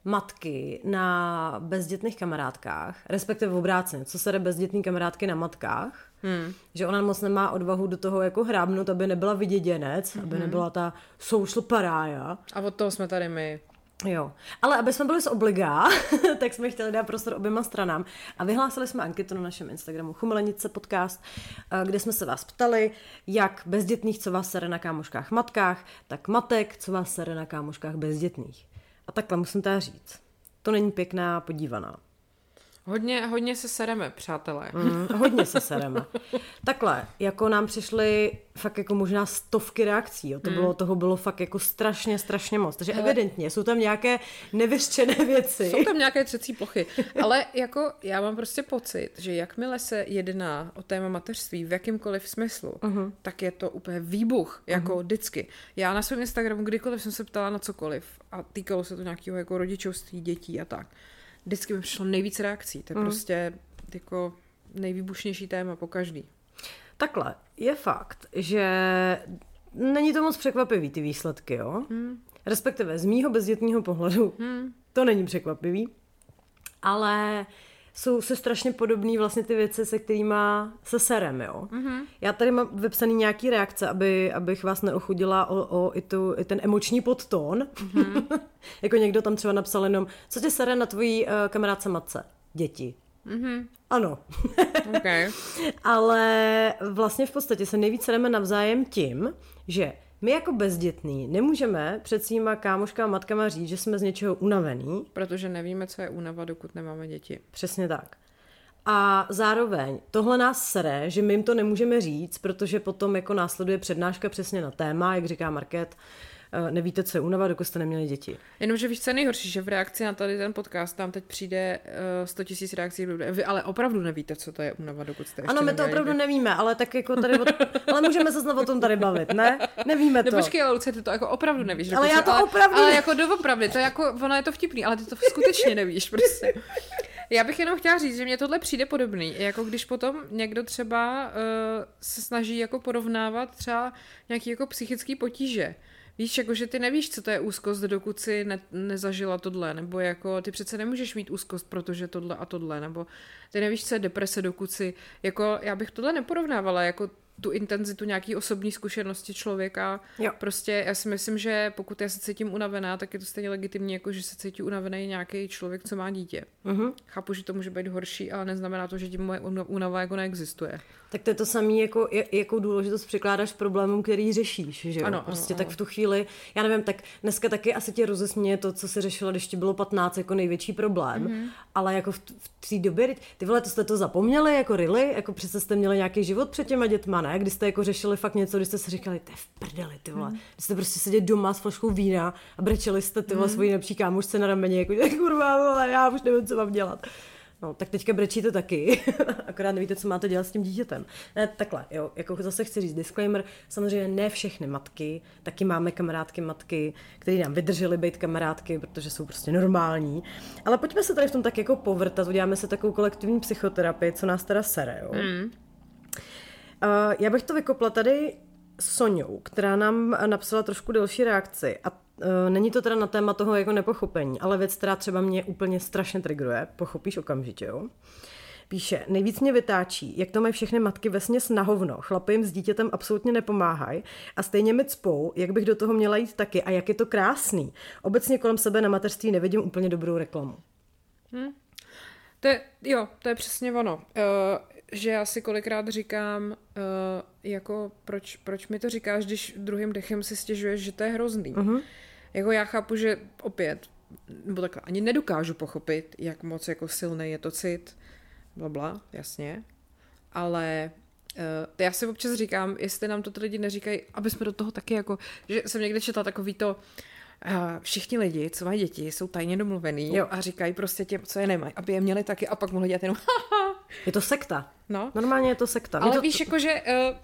B: matky na bezdětných kamarádkách, respektive v obráceně, co sere bezdětný kamarádky na matkách, hmm. že ona moc nemá odvahu do toho jako hrábnout, aby nebyla viděděnec, hmm. aby nebyla ta social parája.
A: A od toho jsme tady my.
B: Jo, ale aby jsme byli z obligá, tak jsme chtěli dát prostor oběma stranám a vyhlásili jsme anketu na našem Instagramu Chumelenice podcast, eh, kde jsme se vás ptali, jak bezdětných, co vás sere na kámoškách matkách, tak matek, co vás sere na kámoškách bezdětných. A takhle musím teda říct. To není pěkná podívaná.
A: Hodně, hodně se sereme, přátelé.
B: Mm, hodně se sereme. Takhle, jako nám přišly fakt jako možná stovky reakcí, jo. To mm. bylo, toho bylo fakt jako strašně, strašně moc. Takže Hele. evidentně jsou tam nějaké nevyřčené věci.
A: Jsou tam nějaké třecí plochy. Ale jako já mám prostě pocit, že jakmile se jedná o téma mateřství v jakýmkoliv smyslu, uh-huh. tak je to úplně výbuch, jako uh-huh. vždycky. Já na svém Instagramu kdykoliv jsem se ptala na cokoliv a týkalo se to nějakého jako rodičovství, dětí a tak vždycky mi přišlo nejvíc reakcí. To je mm. prostě jako nejvýbušnější téma po každý.
B: Takhle, je fakt, že není to moc překvapivý ty výsledky, jo? Mm. Respektive z mýho bezdětního pohledu mm. to není překvapivý. ale jsou se strašně podobné vlastně ty věci, se kterými se serem, jo. Mm-hmm. Já tady mám vypsaný nějaký reakce, aby, abych vás neochudila o, o i, tu, i ten emoční podtón. Mm-hmm. jako někdo tam třeba napsal jenom, co tě sere na tvojí uh, kamarádce matce? Děti. Mm-hmm. Ano.
A: okay.
B: Ale vlastně v podstatě se nejvíc sereme navzájem tím, že my jako bezdětní nemůžeme před svýma kámoškama matkama říct, že jsme z něčeho unavený.
A: Protože nevíme, co je únava, dokud nemáme děti.
B: Přesně tak. A zároveň tohle nás sere, že my jim to nemůžeme říct, protože potom jako následuje přednáška přesně na téma, jak říká Market, Eh, nevíte, co je únava, dokud jste neměli děti.
A: Jenomže víš, co je nejhorší, že v reakci na tady ten podcast tam teď přijde uh, 100 tisíc reakcí, vy ale opravdu nevíte, co to je únava, dokud jste
B: Ano, my to opravdu děti. nevíme, ale tak jako tady, od... ale můžeme se znovu o tom tady bavit, ne? Nevíme to.
A: Nepočkej, ale Luce, ty to jako opravdu nevíš.
B: Ale já to ale, opravdu
A: Ale jako doopravdy, to jako, ono je to vtipný, ale ty to skutečně nevíš, prostě. Já bych jenom chtěla říct, že mě tohle přijde podobný, jako když potom někdo třeba uh, se snaží jako porovnávat třeba nějaký jako psychický potíže. Víš, jako, že ty nevíš, co to je úzkost, dokud si ne, nezažila tohle, nebo jako ty přece nemůžeš mít úzkost, protože tohle a tohle, nebo ty nevíš, co je deprese, dokud si, jako já bych tohle neporovnávala, jako tu intenzitu nějaký osobní zkušenosti člověka.
B: Jo.
A: Prostě já si myslím, že pokud já se cítím unavená, tak je to stejně legitimní, jako že se cítí unavený nějaký člověk, co má dítě. Uh-huh. Chápu, že to může být horší, ale neznamená to, že tím moje únava jako neexistuje.
B: Tak to je to samé, jako, jakou důležitost přikládáš problémům, který řešíš. Že jo?
A: Ano,
B: prostě
A: ano,
B: tak
A: ano.
B: v tu chvíli, já nevím, tak dneska taky asi tě rozesměje to, co se řešilo, když ti bylo 15 jako největší problém, mm-hmm. ale jako v, v té době, ty vole, to jste to zapomněli, jako really, jako přece jste měli nějaký život před těma dětma, ne? Kdy jste jako řešili fakt něco, když jste si říkali, to je v prdeli, ty vole. Mm-hmm. Když jste prostě sedět doma s flaškou vína a brečeli jste ty vole mm-hmm. svoji nepří kámošce na rameni, jako kurva, vole, já už nevím, co mám dělat. No, tak teďka brečíte taky, akorát nevíte, co máte dělat s tím dítětem. Ne, takhle, jo, jako zase chci říct disclaimer, samozřejmě ne všechny matky, taky máme kamarádky matky, které nám vydržely být kamarádky, protože jsou prostě normální. Ale pojďme se tady v tom tak jako povrtat, uděláme se takovou kolektivní psychoterapii, co nás teda sere, jo. Mm. Uh, já bych to vykopla tady Soňou, která nám napsala trošku delší reakci a Eh, není to teda na téma toho jako nepochopení, ale věc, která třeba mě úplně strašně trigruje, pochopíš okamžitě, jo? Píše, nejvíc mě vytáčí, jak to mají všechny matky ve směs na hovno. Chlapy jim s dítětem absolutně nepomáhají a stejně mi cpou, jak bych do toho měla jít taky a jak je to krásný. Obecně kolem sebe na mateřství nevidím úplně dobrou reklamu.
A: Hmm. To je, jo, to je přesně ono. Uh, že já si kolikrát říkám, uh, jako proč, proč mi to říkáš, když druhým dechem si stěžuješ, že to je hrozný. Uh-huh. Jako já chápu, že opět, nebo takhle, ani nedokážu pochopit, jak moc jako silný je to cit, bla, bla jasně, ale uh, já si občas říkám, jestli nám to ty lidi neříkají, aby jsme do toho taky jako, že jsem někde četla takový to, uh, všichni lidi, co mají děti, jsou tajně domluvený jo. a říkají prostě těm, co je nemají, aby je měli taky a pak mohli dělat jenom
B: Je to sekta.
A: No.
B: Normálně je to sekta.
A: Ale
B: to...
A: víš, jako že uh,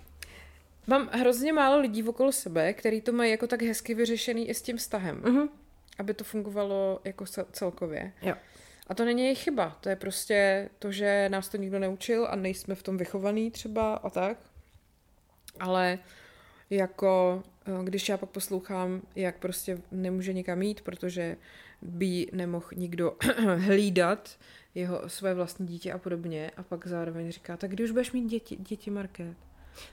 A: Mám hrozně málo lidí okolo sebe, který to mají jako tak hezky vyřešený i s tím vztahem. Uh-huh. Aby to fungovalo jako celkově.
B: Jo.
A: A to není jejich chyba. To je prostě to, že nás to nikdo neučil a nejsme v tom vychovaný třeba a tak. Ale jako eh, když já pak poslouchám, jak prostě nemůže nikam jít, protože by nemohl nikdo hlídat jeho své vlastní dítě a podobně a pak zároveň říká, tak když už budeš mít děti, děti Market?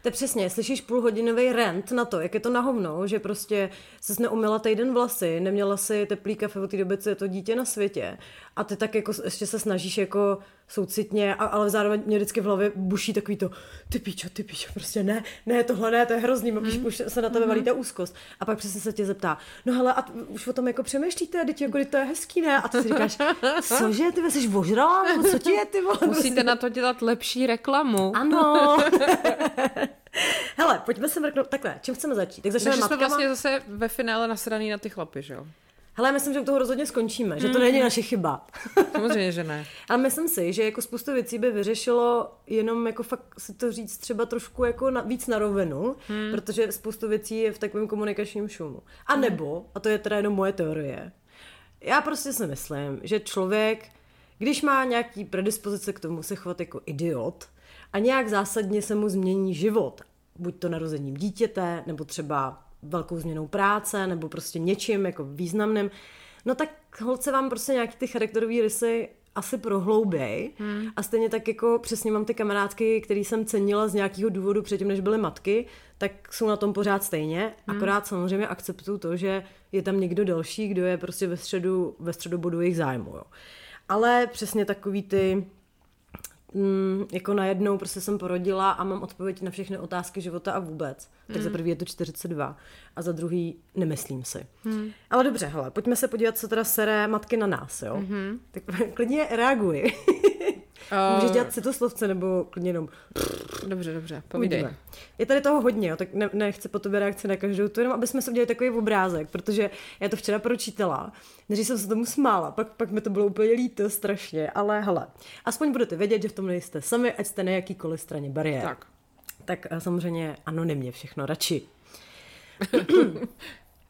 B: To přesně, slyšíš půlhodinový rent na to, jak je to na hovno, že prostě se neumila týden vlasy, neměla si teplý kafe od té doby, co je to dítě na světě a ty tak jako ještě se snažíš jako soucitně, a, ale zároveň mě vždycky v hlavě buší takový to, ty píčo, ty píčo, prostě ne, ne, tohle ne, to je hrozný, mm. už se na tebe mm. valí ta úzkost. A pak přesně se tě zeptá, no hele, a už o tom jako přemýšlíte, teď jako to je hezký, ne? A ty si říkáš, cože, ty jsi ožrala, nebo co ti je, ty vole?
A: Musíte prostě. na to dělat lepší reklamu.
B: Ano. Hele, pojďme se mrknout, takhle, čím chceme začít? Tak
A: začneme jsme vlastně zase ve finále nasraný na ty chlapy, že jo?
B: Hele, myslím, že u toho rozhodně skončíme, že to není naše chyba.
A: Samozřejmě, že ne.
B: Ale myslím si, že jako spoustu věcí by vyřešilo jenom jako fakt si to říct třeba trošku jako na, víc na rovinu, hmm. protože spoustu věcí je v takovém komunikačním šumu. A hmm. nebo, a to je teda jenom moje teorie, já prostě si myslím, že člověk, když má nějaký predispozice k tomu se chovat jako idiot a nějak zásadně se mu změní život, buď to narozením dítěte, nebo třeba velkou změnou práce nebo prostě něčím jako významným, no tak holce vám prostě nějaký ty charakterové rysy asi prohlouběj. Hmm. A stejně tak jako přesně mám ty kamarádky, který jsem cenila z nějakého důvodu předtím, než byly matky, tak jsou na tom pořád stejně. Hmm. Akorát samozřejmě akceptuju to, že je tam někdo další, kdo je prostě ve středu, ve středu bodu jejich zájmu. Jo. Ale přesně takový ty mm, jako najednou prostě jsem porodila a mám odpověď na všechny otázky života a vůbec. Tak mm. za prvý je to 42 a za druhý nemyslím si. Mm. Ale dobře, hele, pojďme se podívat, co teda sere matky na nás, jo? Mm-hmm. Tak klidně reaguj. Uh, Můžeš dělat citoslovce nebo klidně jenom...
A: Dobře, dobře, povídej. Uvidíme.
B: Je tady toho hodně, jo, tak ne, nechci po tobě reakci na každou, to jenom, aby jsme se udělali takový obrázek, protože já to včera pročítala, než jsem se tomu smála, pak, pak mi to bylo úplně líto strašně, ale hele, aspoň budete vědět, že v tom nejste sami, ať jste na jakýkoliv straně bariér.
A: Tak.
B: Tak eh, samozřejmě anonymně všechno, radši.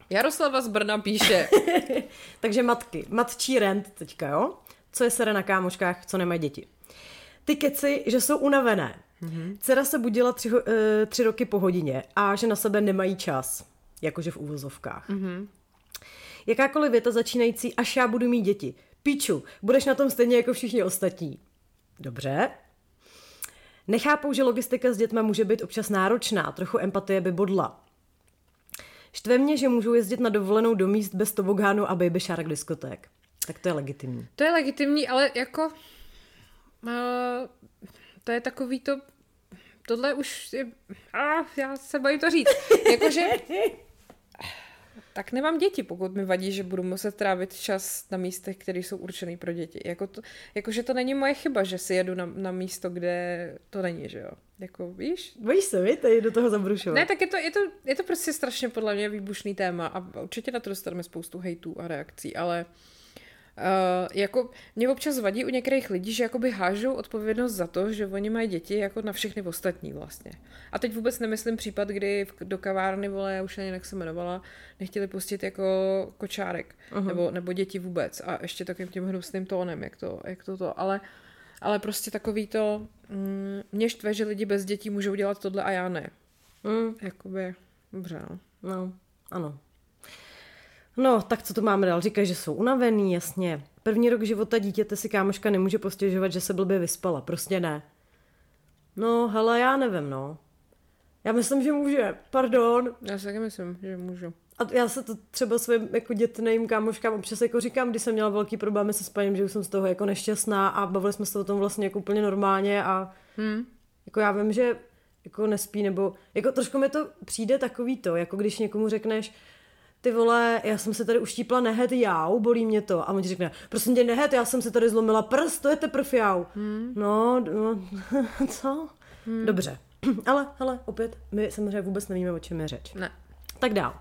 A: Jaroslava z Brna píše.
B: Takže matky, matčí rent teďka, jo? Co je sere na kámoškách, co nemají děti ty keci, že jsou unavené. Mm-hmm. Dcera se budila tři, uh, tři roky po hodině a že na sebe nemají čas. Jakože v úvozovkách. Mm-hmm. Jakákoliv věta začínající, až já budu mít děti. Píču, budeš na tom stejně jako všichni ostatní. Dobře. Nechápou, že logistika s dětmi může být občas náročná, trochu empatie by bodla. Štve mě, že můžou jezdit na dovolenou do míst bez tobogánu a baby shark diskoték. Tak to je legitimní.
A: To je legitimní, ale jako To je takový to, tohle už je, a já se bojím to říct, jakože tak nemám děti, pokud mi vadí, že budu muset trávit čas na místech, které jsou určené pro děti. Jako to, jakože to není moje chyba, že si jedu na, na místo, kde to není, že jo. Jako, víš?
B: Bojíš se, vy, tady do toho zabrušovat.
A: Ne, tak je to, je, to, je to prostě strašně podle mě výbušný téma a určitě na to dostaneme spoustu hejtů a reakcí, ale uh, Uh, jako mě občas vadí u některých lidí, že jakoby hážou odpovědnost za to, že oni mají děti jako na všechny ostatní vlastně. A teď vůbec nemyslím případ, kdy do kavárny, vole, už ani jak se jmenovala, nechtěli pustit jako kočárek, uh-huh. nebo, nebo děti vůbec. A ještě takým tím hnusným tónem, jak to, jak to to. Ale, ale prostě takový to, mm, mě štve, že lidi bez dětí můžou dělat tohle a já ne. Mm. Jakoby, dobře, no.
B: No, ano. No, tak co tu máme dál? Říkají, že jsou unavený, jasně. První rok života dítěte si kámoška nemůže postěžovat, že se blbě vyspala. Prostě ne. No, hele, já nevím, no. Já myslím, že může. Pardon.
A: Já si taky myslím, že můžu.
B: A já se to třeba svým jako dětným kámoškám občas jako říkám, když jsem měla velký problémy se spaním, že už jsem z toho jako nešťastná a bavili jsme se o tom vlastně jako úplně normálně a hmm. jako já vím, že jako nespí nebo jako trošku mi to přijde takový to, jako když někomu řekneš, ty vole, já jsem se tady uštípla nehet jau, bolí mě to. A on ti řekne, prosím tě nehet, já jsem se tady zlomila prst, to je teprve jau. Hmm. No, no co? Hmm. Dobře. ale, ale opět, my samozřejmě vůbec nevíme, o čem je řeč.
A: Ne.
B: Tak dál.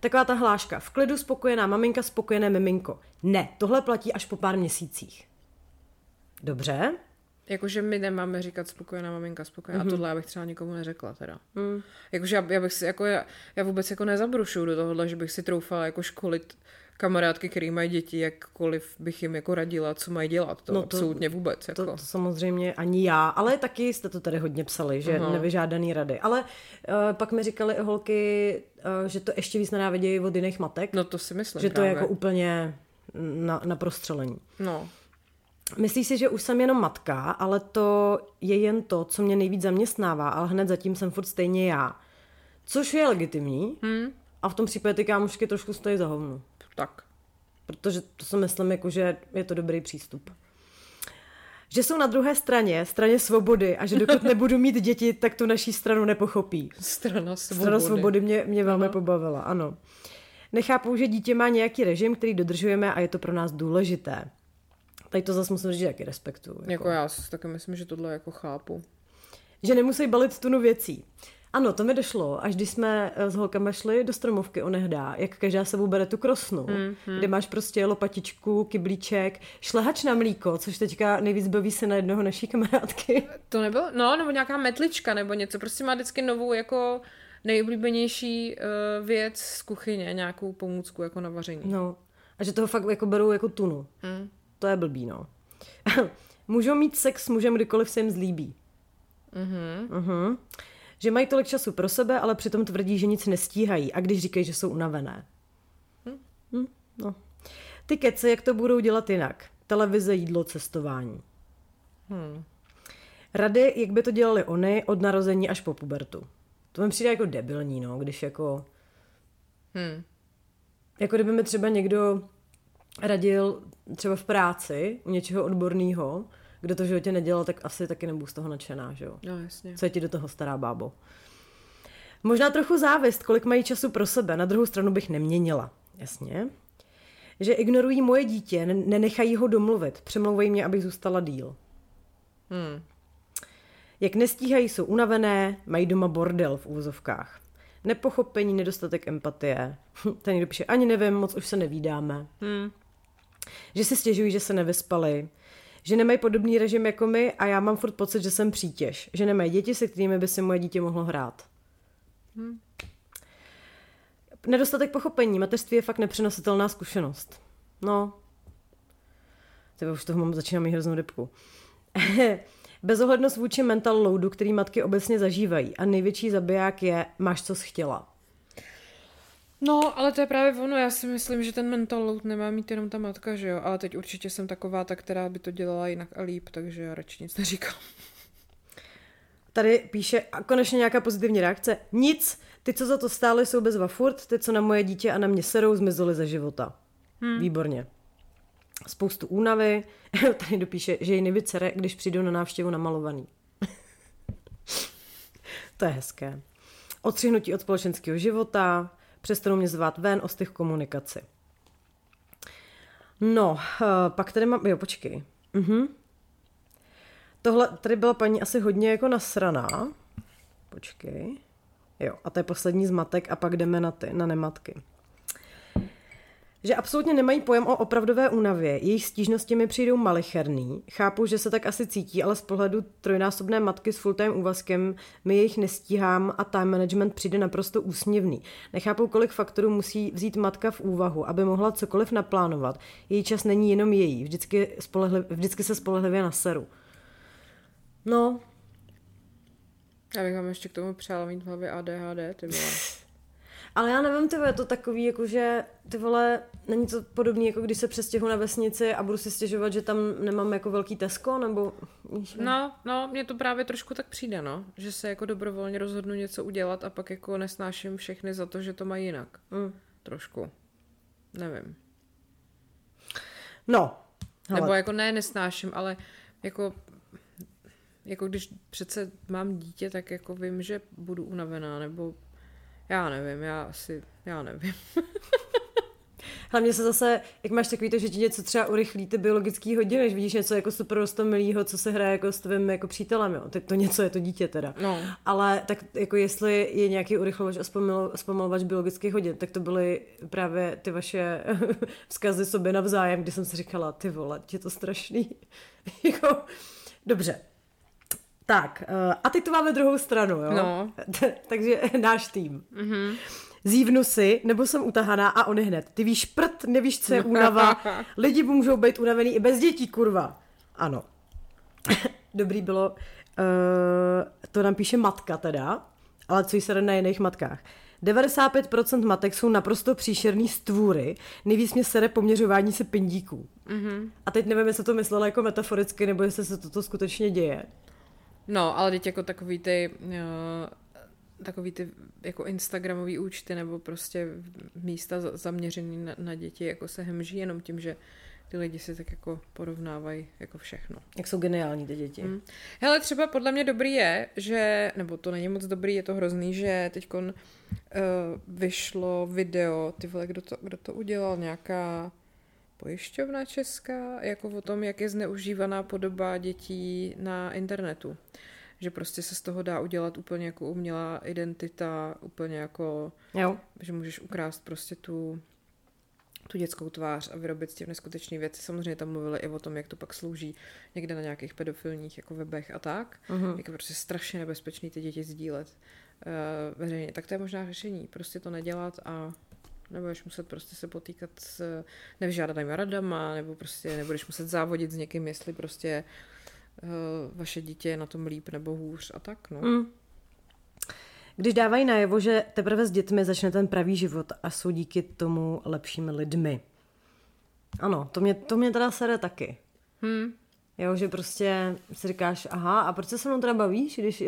B: Taková ta hláška. V klidu spokojená maminka, spokojené miminko. Ne, tohle platí až po pár měsících. Dobře.
A: Jakože my nemáme říkat spokojená maminka, spokojená. Mm-hmm. A tohle já bych třeba nikomu neřekla teda. Mm. Jakože já, já, bych si, jako já, já vůbec jako nezabrušuju do tohohle, že bych si troufala jako školit kamarádky, který mají děti, jakkoliv bych jim jako radila, co mají dělat. To, no to absolutně vůbec. Jako.
B: To, to samozřejmě ani já, ale taky jste to tady hodně psali, že uh-huh. nevyžádaný rady. Ale uh, pak mi říkali holky, uh, že to ještě víc nenávidějí od jiných matek.
A: No to si myslím
B: Že
A: právě.
B: to je jako úplně na, na prostřelení.
A: No.
B: Myslíš si, že už jsem jenom matka, ale to je jen to, co mě nejvíc zaměstnává, ale hned zatím jsem furt stejně já. Což je legitimní hmm. a v tom případě ty kámošky trošku stojí za hovnu.
A: Tak.
B: Protože to si myslím, jako, že je to dobrý přístup. Že jsou na druhé straně, straně svobody a že dokud nebudu mít děti, tak tu naší stranu nepochopí.
A: Strana svobody.
B: Strana svobody mě, mě velmi Aha. pobavila, ano. Nechápou, že dítě má nějaký režim, který dodržujeme a je to pro nás důležité. Tady to zase musím říct, že jaký respektuju.
A: Jako. jako já si taky myslím, že tohle jako chápu.
B: Že nemusí balit tunu věcí. Ano, to mi došlo, až když jsme eh, s holkama šli do stromovky onehdá, jak každá sebou bere tu krosnu, mm-hmm. kde máš prostě lopatičku, kyblíček, šlehač na mlíko, což teďka nejvíc baví se na jednoho naší kamarádky.
A: To nebylo? No, nebo nějaká metlička nebo něco, prostě má vždycky novou jako nejoblíbenější uh, věc z kuchyně, nějakou pomůcku jako na vaření.
B: No, a že toho fakt jako berou jako tunu. Mm to je blbý, no. Můžou mít sex s mužem, kdykoliv se jim zlíbí. Mm-hmm. Uh-huh. Že mají tolik času pro sebe, ale přitom tvrdí, že nic nestíhají. A když říkají, že jsou unavené. Hm? Hm, no. Ty kece, jak to budou dělat jinak? televize, jídlo, cestování. Hmm. Rady, jak by to dělali oni od narození až po pubertu. To mi přijde jako debilní, no, když jako... Hmm. Jako kdyby mi třeba někdo radil třeba v práci u něčeho odborného, kdo to v životě nedělal, tak asi taky nebudu z toho nadšená, že jo?
A: No, jasně.
B: Co je ti do toho stará bábo? Možná trochu závist, kolik mají času pro sebe, na druhou stranu bych neměnila. Jasně. Že ignorují moje dítě, nenechají ho domluvit, přemlouvají mě, abych zůstala díl. Hmm. Jak nestíhají, jsou unavené, mají doma bordel v úzovkách. Nepochopení, nedostatek empatie. Ten někdo píše, ani nevím, moc už se nevídáme. Hmm. Že si stěžují, že se nevyspali. Že nemají podobný režim jako my a já mám furt pocit, že jsem přítěž. Že nemají děti, se kterými by si moje dítě mohlo hrát. Hmm. Nedostatek pochopení. Mateřství je fakt nepřenositelná zkušenost. No. Teď už toho mám, začínám mít hroznou dybku. Bezohlednost vůči mental loadu, který matky obecně zažívají. A největší zabiják je, máš co chtěla.
A: No, ale to je právě ono. Já si myslím, že ten mental load nemá mít jenom ta matka, že jo? Ale teď určitě jsem taková ta, která by to dělala jinak a líp, takže já radši nic neříkám.
B: Tady píše a konečně nějaká pozitivní reakce. Nic, ty, co za to stály, jsou bezva furt, ty, co na moje dítě a na mě serou, zmizely ze života. Hmm. Výborně. Spoustu únavy. Tady dopíše, že ji nevycere, když přijdou na návštěvu namalovaný. to je hezké. Odstřihnutí od společenského života, přestanou mě zvát ven, ostych komunikaci. No, eh, pak tady mám, jo, počkej. Mhm. Tohle, tady byla paní asi hodně jako nasraná. Počkej. Jo, a to je poslední zmatek a pak jdeme na ty, na nematky že absolutně nemají pojem o opravdové únavě. Jejich stížnosti mi přijdou malicherný. Chápu, že se tak asi cítí, ale z pohledu trojnásobné matky s full-time úvazkem mi jejich nestíhám a time management přijde naprosto úsměvný. Nechápu, kolik faktorů musí vzít matka v úvahu, aby mohla cokoliv naplánovat. Její čas není jenom její. Vždycky, spolehli, vždycky se spolehlivě naseru. No.
A: Já bych vám ještě k tomu přála mít v hlavě ADHD, ty vole.
B: Ale já nevím, ty je to takový, jako že ty vole, není to podobné, jako když se přestěhu na vesnici a budu si stěžovat, že tam nemám jako velký Tesco, nebo...
A: No, no, mně to právě trošku tak přijde, no, že se jako dobrovolně rozhodnu něco udělat a pak jako nesnáším všechny za to, že to mají jinak. Mm. Trošku. Nevím.
B: No.
A: Hele. Nebo jako ne, nesnáším, ale jako jako když přece mám dítě, tak jako vím, že budu unavená, nebo já nevím, já asi, já nevím.
B: Hlavně se zase, jak máš takový to, že ti něco třeba urychlí ty biologické hodiny, než vidíš něco jako super rostomilýho, co se hraje jako s tvým jako přítelem, jo. Teď to něco je to dítě teda. No. Ale tak jako jestli je nějaký urychlovač a zpomalovač biologických hodin, tak to byly právě ty vaše vzkazy sobě navzájem, kdy jsem si říkala, ty vole, je to strašný. jako, dobře, tak, uh, a teď tu máme druhou stranu, jo? No. Takže náš tým. Mm-hmm. Zívnu si, nebo jsem utahaná a on hned. Ty víš prd, nevíš, co je únava. Lidi můžou být unavený i bez dětí, kurva. Ano. Dobrý bylo, uh, to nám píše matka teda, ale co se na jiných matkách. 95% matek jsou naprosto příšerný stvůry, nejvíc mě sere poměřování se pindíků. Mm-hmm. A teď nevím, jestli to myslela jako metaforicky, nebo jestli se toto skutečně děje.
A: No, ale teď jako takový ty, uh, takový ty jako Instagramový účty nebo prostě místa zaměřený na, na děti jako se hemží jenom tím, že ty lidi si tak jako porovnávají jako všechno.
B: Jak jsou geniální ty děti. Hmm.
A: Hele, třeba podle mě dobrý je, že, nebo to není moc dobrý, je to hrozný, že teď uh, vyšlo video, ty vole, kdo to, kdo to udělal, nějaká pojišťovna česká, jako o tom, jak je zneužívaná podoba dětí na internetu. Že prostě se z toho dá udělat úplně jako umělá identita, úplně jako, jo. že můžeš ukrást prostě tu, tu dětskou tvář a vyrobit s tím neskutečné věci. Samozřejmě tam mluvili i o tom, jak to pak slouží někde na nějakých pedofilních jako webech a tak. Uh-huh. Jak je prostě strašně nebezpečný ty děti sdílet uh, veřejně. Tak to je možná řešení. Prostě to nedělat a nebudeš muset prostě se potýkat s nevyžádanými radama, nebo prostě nebudeš muset závodit s někým, jestli prostě uh, vaše dítě je na tom líp nebo hůř a tak, no. Mm.
B: Když dávají najevo, že teprve s dětmi začne ten pravý život a jsou díky tomu lepšími lidmi. Ano, to mě, to mě teda sere taky.
A: Hmm.
B: Jo, že prostě si říkáš, aha, a proč se se mnou teda bavíš, když,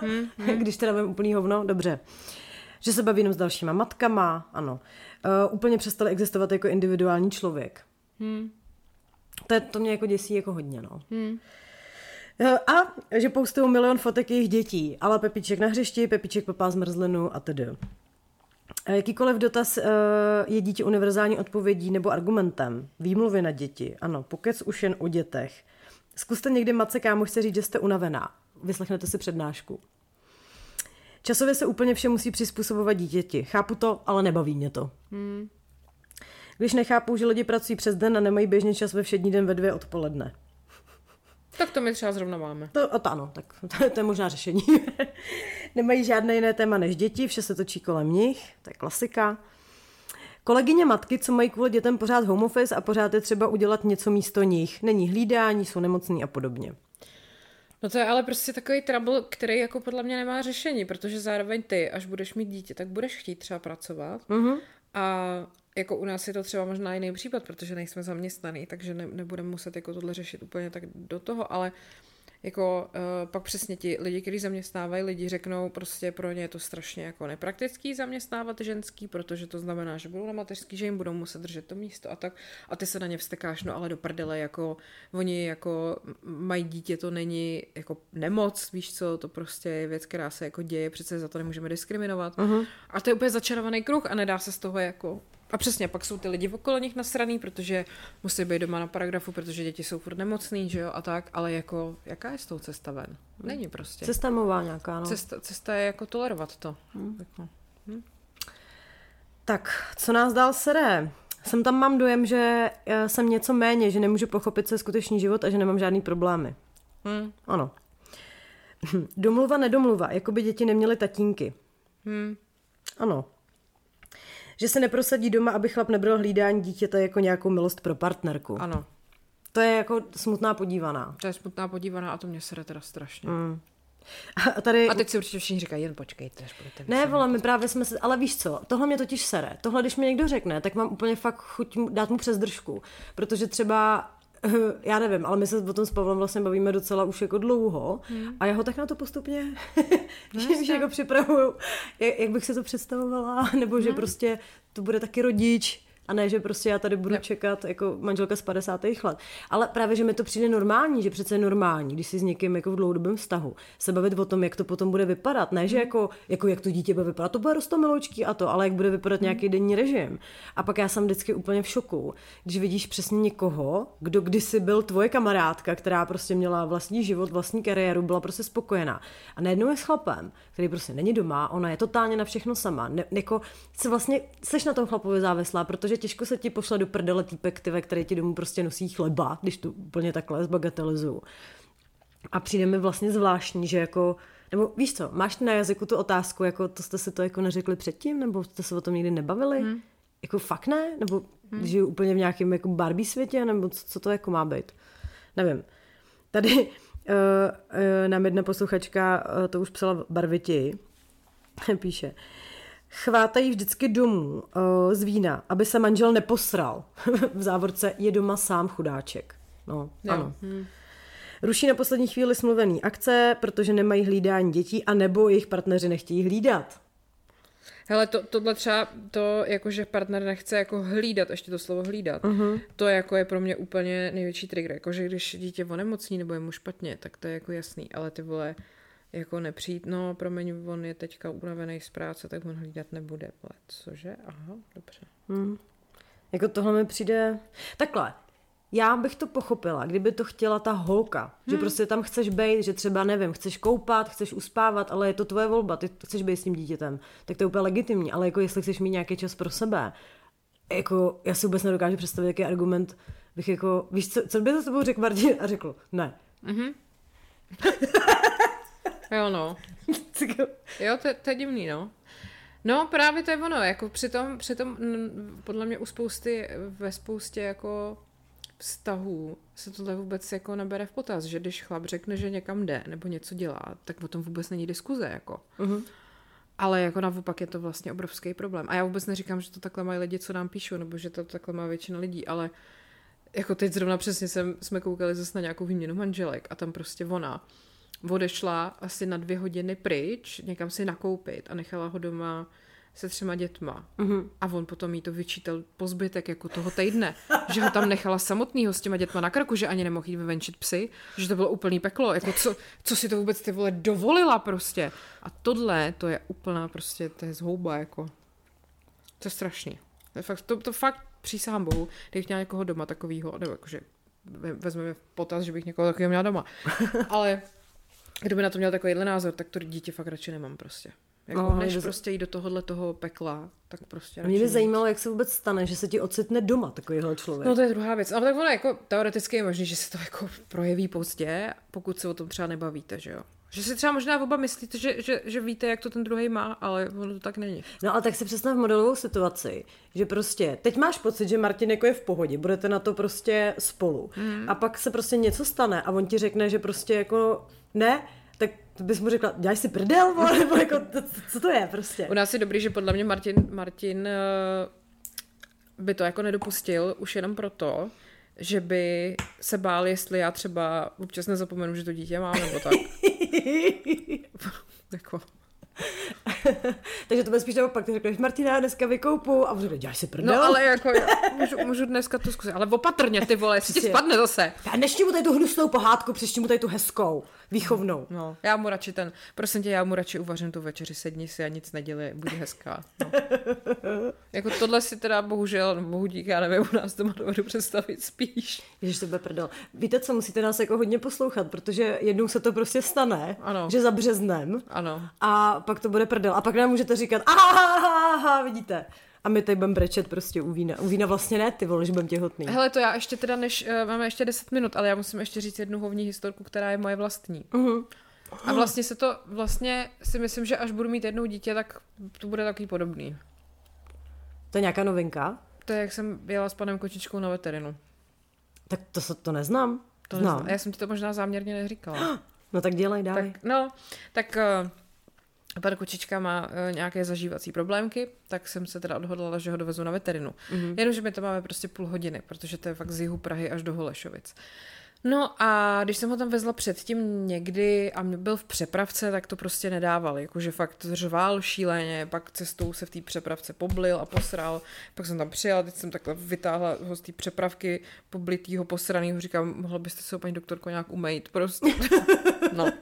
B: hmm, hmm. když teda vím úplný hovno? Dobře. Že se baví jenom s dalšíma matkama, ano. Uh, úplně přestali existovat jako individuální člověk. Hmm. To, je, to mě jako děsí jako hodně, no. Hmm. A že postují milion fotek jejich dětí, ale Pepiček na hřišti, Pepiček popá zmrzlinu a tedy. Jakýkoliv dotaz je dítě univerzální odpovědí nebo argumentem. Výmluvy na děti, ano, pokec už jen o dětech. Zkuste někdy matce kámošce říct, že jste unavená. Vyslechnete si přednášku. Časově se úplně vše musí přizpůsobovat dítěti. Chápu to, ale nebaví mě to. Hmm. Když nechápu, že lidi pracují přes den a nemají běžný čas ve všední den ve dvě odpoledne.
A: Tak to my třeba zrovna máme.
B: To, to ano, tak to, to je možná řešení. Nemají žádné jiné téma než děti, vše se točí kolem nich, to je klasika. Kolegyně matky, co mají kvůli dětem pořád home office a pořád je třeba udělat něco místo nich. Není hlídání, jsou nemocní a podobně.
A: No to je ale prostě takový trouble, který jako podle mě nemá řešení, protože zároveň ty, až budeš mít dítě, tak budeš chtít třeba pracovat mm-hmm. a jako u nás je to třeba možná jiný případ, protože nejsme zaměstnaný, takže ne, nebudeme muset jako tohle řešit úplně tak do toho, ale jako uh, pak přesně ti lidi, kteří zaměstnávají lidi, řeknou prostě pro ně je to strašně jako nepraktický zaměstnávat ženský, protože to znamená, že budou na mateřský, že jim budou muset držet to místo a tak a ty se na ně vstekáš, no ale do prdele, jako oni jako mají dítě, to není jako nemoc, víš co, to prostě je věc, která se jako děje, přece za to nemůžeme diskriminovat uh-huh. a to je úplně začarovaný kruh a nedá se z toho jako a přesně, pak jsou ty lidi okolo nich nasraný, protože musí být doma na paragrafu, protože děti jsou furt nemocný, že jo, a tak, ale jako, jaká je s tou cesta ven? Není prostě.
B: Cesta mluvá nějaká, no.
A: Cesta, cesta je jako tolerovat to. Hmm. Jako,
B: hm? Tak, co nás dál sere? Jsem tam mám dojem, že eh, jsem něco méně, že nemůžu pochopit se skutečný život a že nemám žádný problémy. Hmm. Ano. Domluva, nedomluva, jako by děti neměly tatínky. Hmm. Ano že se neprosadí doma, aby chlap nebral hlídání dítěte jako nějakou milost pro partnerku.
A: Ano.
B: To je jako smutná podívaná.
A: To je smutná podívaná a to mě sere teda strašně.
B: Mm. A, tady...
A: a teď si určitě všichni říkají, jen počkejte, až budete
B: Ne, vole, my právě jsme se, ale víš co, tohle mě totiž sere. Tohle, když mi někdo řekne, tak mám úplně fakt chuť dát mu přes držku. Protože třeba já nevím, ale my se o tom s Pavlem vlastně bavíme docela už jako dlouho hmm. a já ho tak na to postupně no, že jako připravuju, jak, jak bych se to představovala, nebo že hmm. prostě to bude taky rodič, a ne, že prostě já tady budu ne. čekat jako manželka z 50. let. Ale právě, že mi to přijde normální, že přece je normální, když si s někým jako v dlouhodobém vztahu se bavit o tom, jak to potom bude vypadat. Ne, že hmm. jako, jako jak to dítě bude vypadat, to bude rostomiloučky a to, ale jak bude vypadat hmm. nějaký denní režim. A pak já jsem vždycky úplně v šoku, když vidíš přesně někoho, kdo kdysi byl tvoje kamarádka, která prostě měla vlastní život, vlastní kariéru, byla prostě spokojená. A najednou je s chlapem, který prostě není doma, ona je totálně na všechno sama. Ne, jako se vlastně seš na tom chlapovi závislá, protože těžko se ti pošle do prdele týpek, ty, který ti domů prostě nosí chleba, když to úplně takhle zbagatelizuju. A přijde mi vlastně zvláštní, že jako nebo víš co, máš na jazyku tu otázku, jako to jste si to jako neřekli předtím, nebo jste se o tom nikdy nebavili? Hmm. Jako fakt ne? Nebo hmm. žiju úplně v nějakém jako Barbie světě, nebo co, co to jako má být? Nevím. Tady uh, uh, nám jedna posluchačka uh, to už psala barviti, píše, uh, chvátají vždycky domů uh, z vína, aby se manžel neposral. v závorce je doma sám chudáček. No, jo. ano. Hmm. Ruší na poslední chvíli smluvený akce, protože nemají hlídání dětí a nebo jejich partneři nechtějí hlídat.
A: Hele, to, tohle třeba, to jako, že partner nechce jako hlídat, ještě to slovo hlídat, uh-huh. to jako je pro mě úplně největší trigger, jako, že když dítě onemocní nebo je mu špatně, tak to je jako jasný, ale ty vole, jako nepřijít, no promiň, on je teďka unavený z práce, tak on hlídat nebude. Ale cože? Aha, dobře. Hmm.
B: Jako tohle mi přijde... Takhle, já bych to pochopila, kdyby to chtěla ta holka, hmm. že prostě tam chceš být, že třeba nevím, chceš koupat, chceš uspávat, ale je to tvoje volba, ty chceš být s tím dítětem, tak to je úplně legitimní, ale jako jestli chceš mít nějaký čas pro sebe, jako já si vůbec nedokážu představit, jaký argument bych jako, víš, co, co by za tebou řekl Martin a řekl, ne. Mm-hmm.
A: Jo, no. jo, to, to je divný, no. No, právě to je ono, jako přitom, přitom podle mě u spousty, ve spoustě jako vztahů se tohle vůbec jako nebere v potaz, že když chlap řekne, že někam jde nebo něco dělá, tak o tom vůbec není diskuze, jako. Uh-huh. Ale jako naopak je to vlastně obrovský problém. A já vůbec neříkám, že to takhle mají lidi, co nám píšou, nebo že to takhle má většina lidí, ale jako teď zrovna přesně jsem, jsme koukali zase na nějakou výměnu manželek a tam prostě ona odešla asi na dvě hodiny pryč, někam si nakoupit a nechala ho doma se třema dětma. Mm-hmm. A on potom jí to vyčítal po zbytek jako toho týdne, že ho tam nechala samotného s těma dětma na krku, že ani nemohl jít vyvenčit psy, že to bylo úplný peklo. Jako co, co si to vůbec ty vole dovolila prostě. A tohle, to je úplná prostě, to je zhouba jako. To je strašný. To, je fakt, to, to fakt přísahám bohu, kdybych měla někoho doma takového, nebo jakože vezmeme v potaz, že bych někoho takového měla doma. Ale kdyby na to měl takovýhle názor, tak to dítě fakt radši nemám prostě. Jako no, než prostě jít do tohohle toho pekla, tak prostě
B: Mě by zajímalo, jak se vůbec stane, že se ti ocitne doma takovýhle člověk.
A: No to je druhá věc. Ale tak ono jako teoreticky je možné, že se to jako projeví pozdě, pokud se o tom třeba nebavíte, že jo. Že si třeba možná oba myslíte, že, že, že víte, jak to ten druhý má, ale ono to tak není.
B: No ale tak si představ modelovou situaci, že prostě teď máš pocit, že Martin jako je v pohodě, budete na to prostě spolu. Mm. A pak se prostě něco stane a on ti řekne, že prostě jako ne, tak bys mu řekla, děláš si prdel, vole, nebo jako, to, co to je prostě?
A: U nás je dobrý, že podle mě Martin, Martin eh, by to jako nedopustil, už jenom proto, že by se bál, jestli já třeba občas nezapomenu, že to dítě mám, nebo tak. jako.
B: Takže to bude spíš naopak, ty řekneš, Martina, dneska vykoupu a on řekne, děláš si prdel.
A: No ale jako, můžu, můžu dneska to zkusit, ale opatrně ty vole, si ti spadne zase.
B: Já nešti mu tady tu hnusnou pohádku, přešti mu tady tu hezkou, výchovnou.
A: No, já mu radši ten, prosím tě, já mu radši uvařím tu večeři, sedni si a nic nedělej, buď hezká. No. jako tohle si teda bohužel, no, bohu dík, já nevím, u nás doma dovedu představit spíš.
B: Ježiš, to bude prdel. Víte co, musíte nás jako hodně poslouchat, protože jednou se to prostě stane, ano. že za březnem
A: ano.
B: a pak to bude prdel. A pak nám můžete říkat, aha, vidíte. A my tady budeme brečet prostě u vína. U vína vlastně ne, ty vole, že budeme těhotný.
A: Hele, to já ještě teda, než uh, máme ještě 10 minut, ale já musím ještě říct jednu hovní historku, která je moje vlastní. Uh-huh. A vlastně se to, vlastně si myslím, že až budu mít jednou dítě, tak to bude takový podobný.
B: To je nějaká novinka?
A: To je, jak jsem jela s panem Kočičkou na veterinu.
B: Tak to, to neznám.
A: To Znám. Neznám. Já jsem ti to možná záměrně neříkala.
B: No tak dělej, dál.
A: Tak, no, tak uh, pan Kočička má uh, nějaké zažívací problémky, tak jsem se teda odhodlala, že ho dovezu na veterinu. Mm-hmm. Jenomže my to máme prostě půl hodiny, protože to je fakt z jihu Prahy až do Holešovic. No a když jsem ho tam vezla předtím někdy a byl v přepravce, tak to prostě nedával. Jakože fakt řval šíleně, pak cestou se v té přepravce poblil a posral. Pak jsem tam přijela, teď jsem takhle vytáhla ho z té přepravky poblitýho, posranýho. Říkám, mohla byste se ho paní doktorko nějak umejt prostě. No,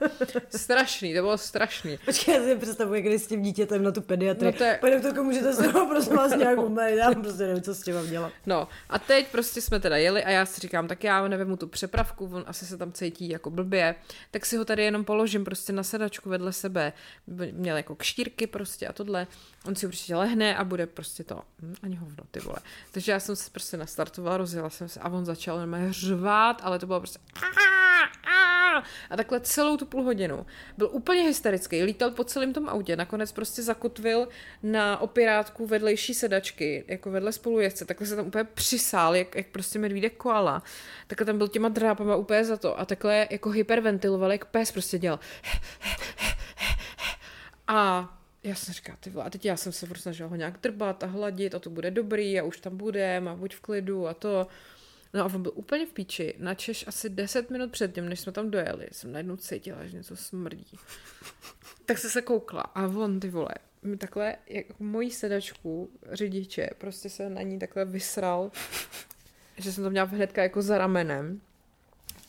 A: strašný, to bylo strašný.
B: Počkej, já si představuji, když s tím dítětem na tu pediatrii. No to je... Paní doktorko, můžete se ho prosím vás nějak umejt, já prostě nevím, co s tím mám dělat.
A: No a teď prostě jsme teda jeli a já si říkám, tak já nevím tu přepravku dávku, on asi se tam cítí jako blbě, tak si ho tady jenom položím prostě na sedačku vedle sebe. Měl jako kštírky prostě a tohle. On si určitě lehne a bude prostě to, hm, ani hovno, ty vole. Takže já jsem se prostě nastartovala, rozjela jsem se a on začal normálně řvát, ale to bylo prostě a takhle celou tu půl hodinu. Byl úplně hysterický, lítal po celém tom autě, nakonec prostě zakotvil na opirátku vedlejší sedačky, jako vedle spolujezdce, takhle se tam úplně přisál, jak, jak prostě medvídek koala. Takhle tam byl těma drápama úplně za to a takhle jako hyperventiloval, jak pes prostě dělal. A já jsem říkala, ty vole, a teď já jsem se prostě snažila ho nějak drbat a hladit a to bude dobrý a už tam budem a buď v klidu a to. No a on byl úplně v píči. Na Češ asi 10 minut předtím, než jsme tam dojeli, jsem najednou cítila, že něco smrdí. tak se se koukla a on, ty vole, mi takhle, jako mojí sedačku řidiče, prostě se na ní takhle vysral, že jsem to měla hnedka jako za ramenem.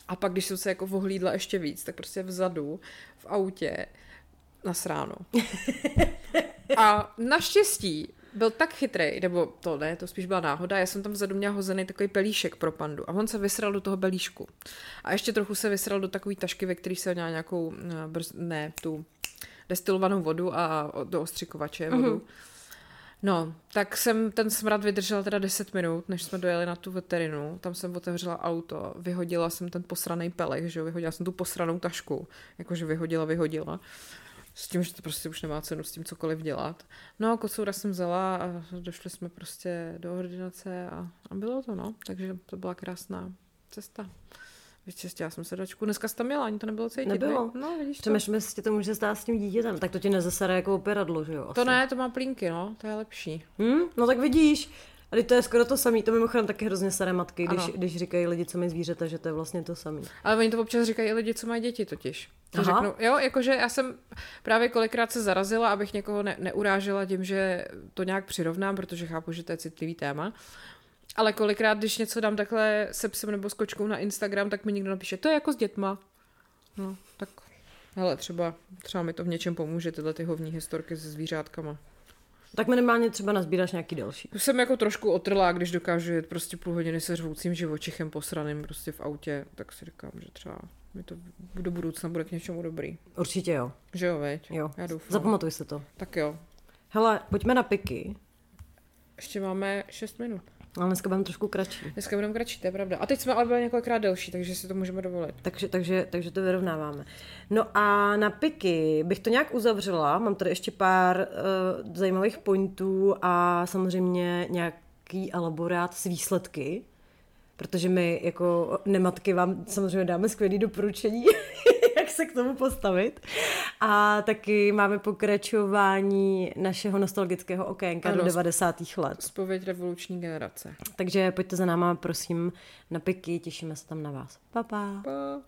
A: A pak, když jsem se jako vohlídla ještě víc, tak prostě vzadu v autě na sránu. A naštěstí byl tak chytrý, nebo to ne, to spíš byla náhoda, já jsem tam vzadu měla hozený takový pelíšek pro pandu a on se vysral do toho belíšku. A ještě trochu se vysral do takové tašky, ve které se měla nějakou, eh, brz, ne, tu destilovanou vodu a do ostřikovače vodu. Mm-hmm. No, tak jsem ten smrad vydržela teda 10 minut, než jsme dojeli na tu veterinu. Tam jsem otevřela auto, vyhodila jsem ten posraný pelech, že jo, vyhodila jsem tu posranou tašku, jakože vyhodila, vyhodila s tím, že to prostě už nemá cenu s tím cokoliv dělat. No a kocoura jsem vzala a došli jsme prostě do ordinace a, a bylo to, no. Takže to byla krásná cesta. Vyčistila jsem sedačku. Dneska jsi tam měla, ani to nebylo cítit.
B: Nebylo.
A: Ne? No, vidíš to.
B: Přemýšlím, jestli ti to může stát s tím dítětem. Tak to ti nezasere jako operadlo, že jo? Asi.
A: To ne, to má plínky, no, to je lepší.
B: Hm? No tak vidíš. A teď to je skoro to samé. To mimochodem taky hrozně staré matky, když,
A: Ano.
B: když říkají lidi, co mají zvířata, že to je vlastně to samé.
A: Ale oni to občas říkají i lidi, co mají děti totiž. To
B: Aha.
A: řeknu, jo, jakože já jsem právě kolikrát se zarazila, abych někoho ne, neurážela tím, že to nějak přirovnám, protože chápu, že to je citlivý téma. Ale kolikrát, když něco dám takhle se psem nebo s kočkou na Instagram, tak mi někdo napíše, to je jako s dětma. No, tak hele, třeba, třeba mi to v něčem pomůže, tyhle ty hovní historky se zvířátkama.
B: Tak minimálně třeba nazbíráš nějaký další.
A: Už jsem jako trošku otrlá, když dokážu jet prostě půl hodiny se řvoucím živočichem posraným prostě v autě, tak si říkám, že třeba mi to do budoucna bude k něčemu dobrý.
B: Určitě jo.
A: Že jo, veď?
B: Jo.
A: Já doufám.
B: Zapamatuj se to.
A: Tak jo.
B: Hele, pojďme na piky.
A: Ještě máme 6 minut.
B: Ale dneska budeme trošku kratší.
A: Dneska budeme kratší, to je pravda. A teď jsme ale byli několikrát delší, takže si to můžeme dovolit.
B: Takže, takže, takže to vyrovnáváme. No a na piky bych to nějak uzavřela. Mám tady ještě pár uh, zajímavých pointů a samozřejmě nějaký elaborát s výsledky. Protože my jako nematky vám samozřejmě dáme skvělé doporučení, jak se k tomu postavit. A taky máme pokračování našeho nostalgického okénka
A: Ano,
B: do 90. let.
A: Spověď revoluční generace.
B: Takže pojďte za náma, prosím, na piky, těšíme se tam na vás. Pa, pa.
A: Pa.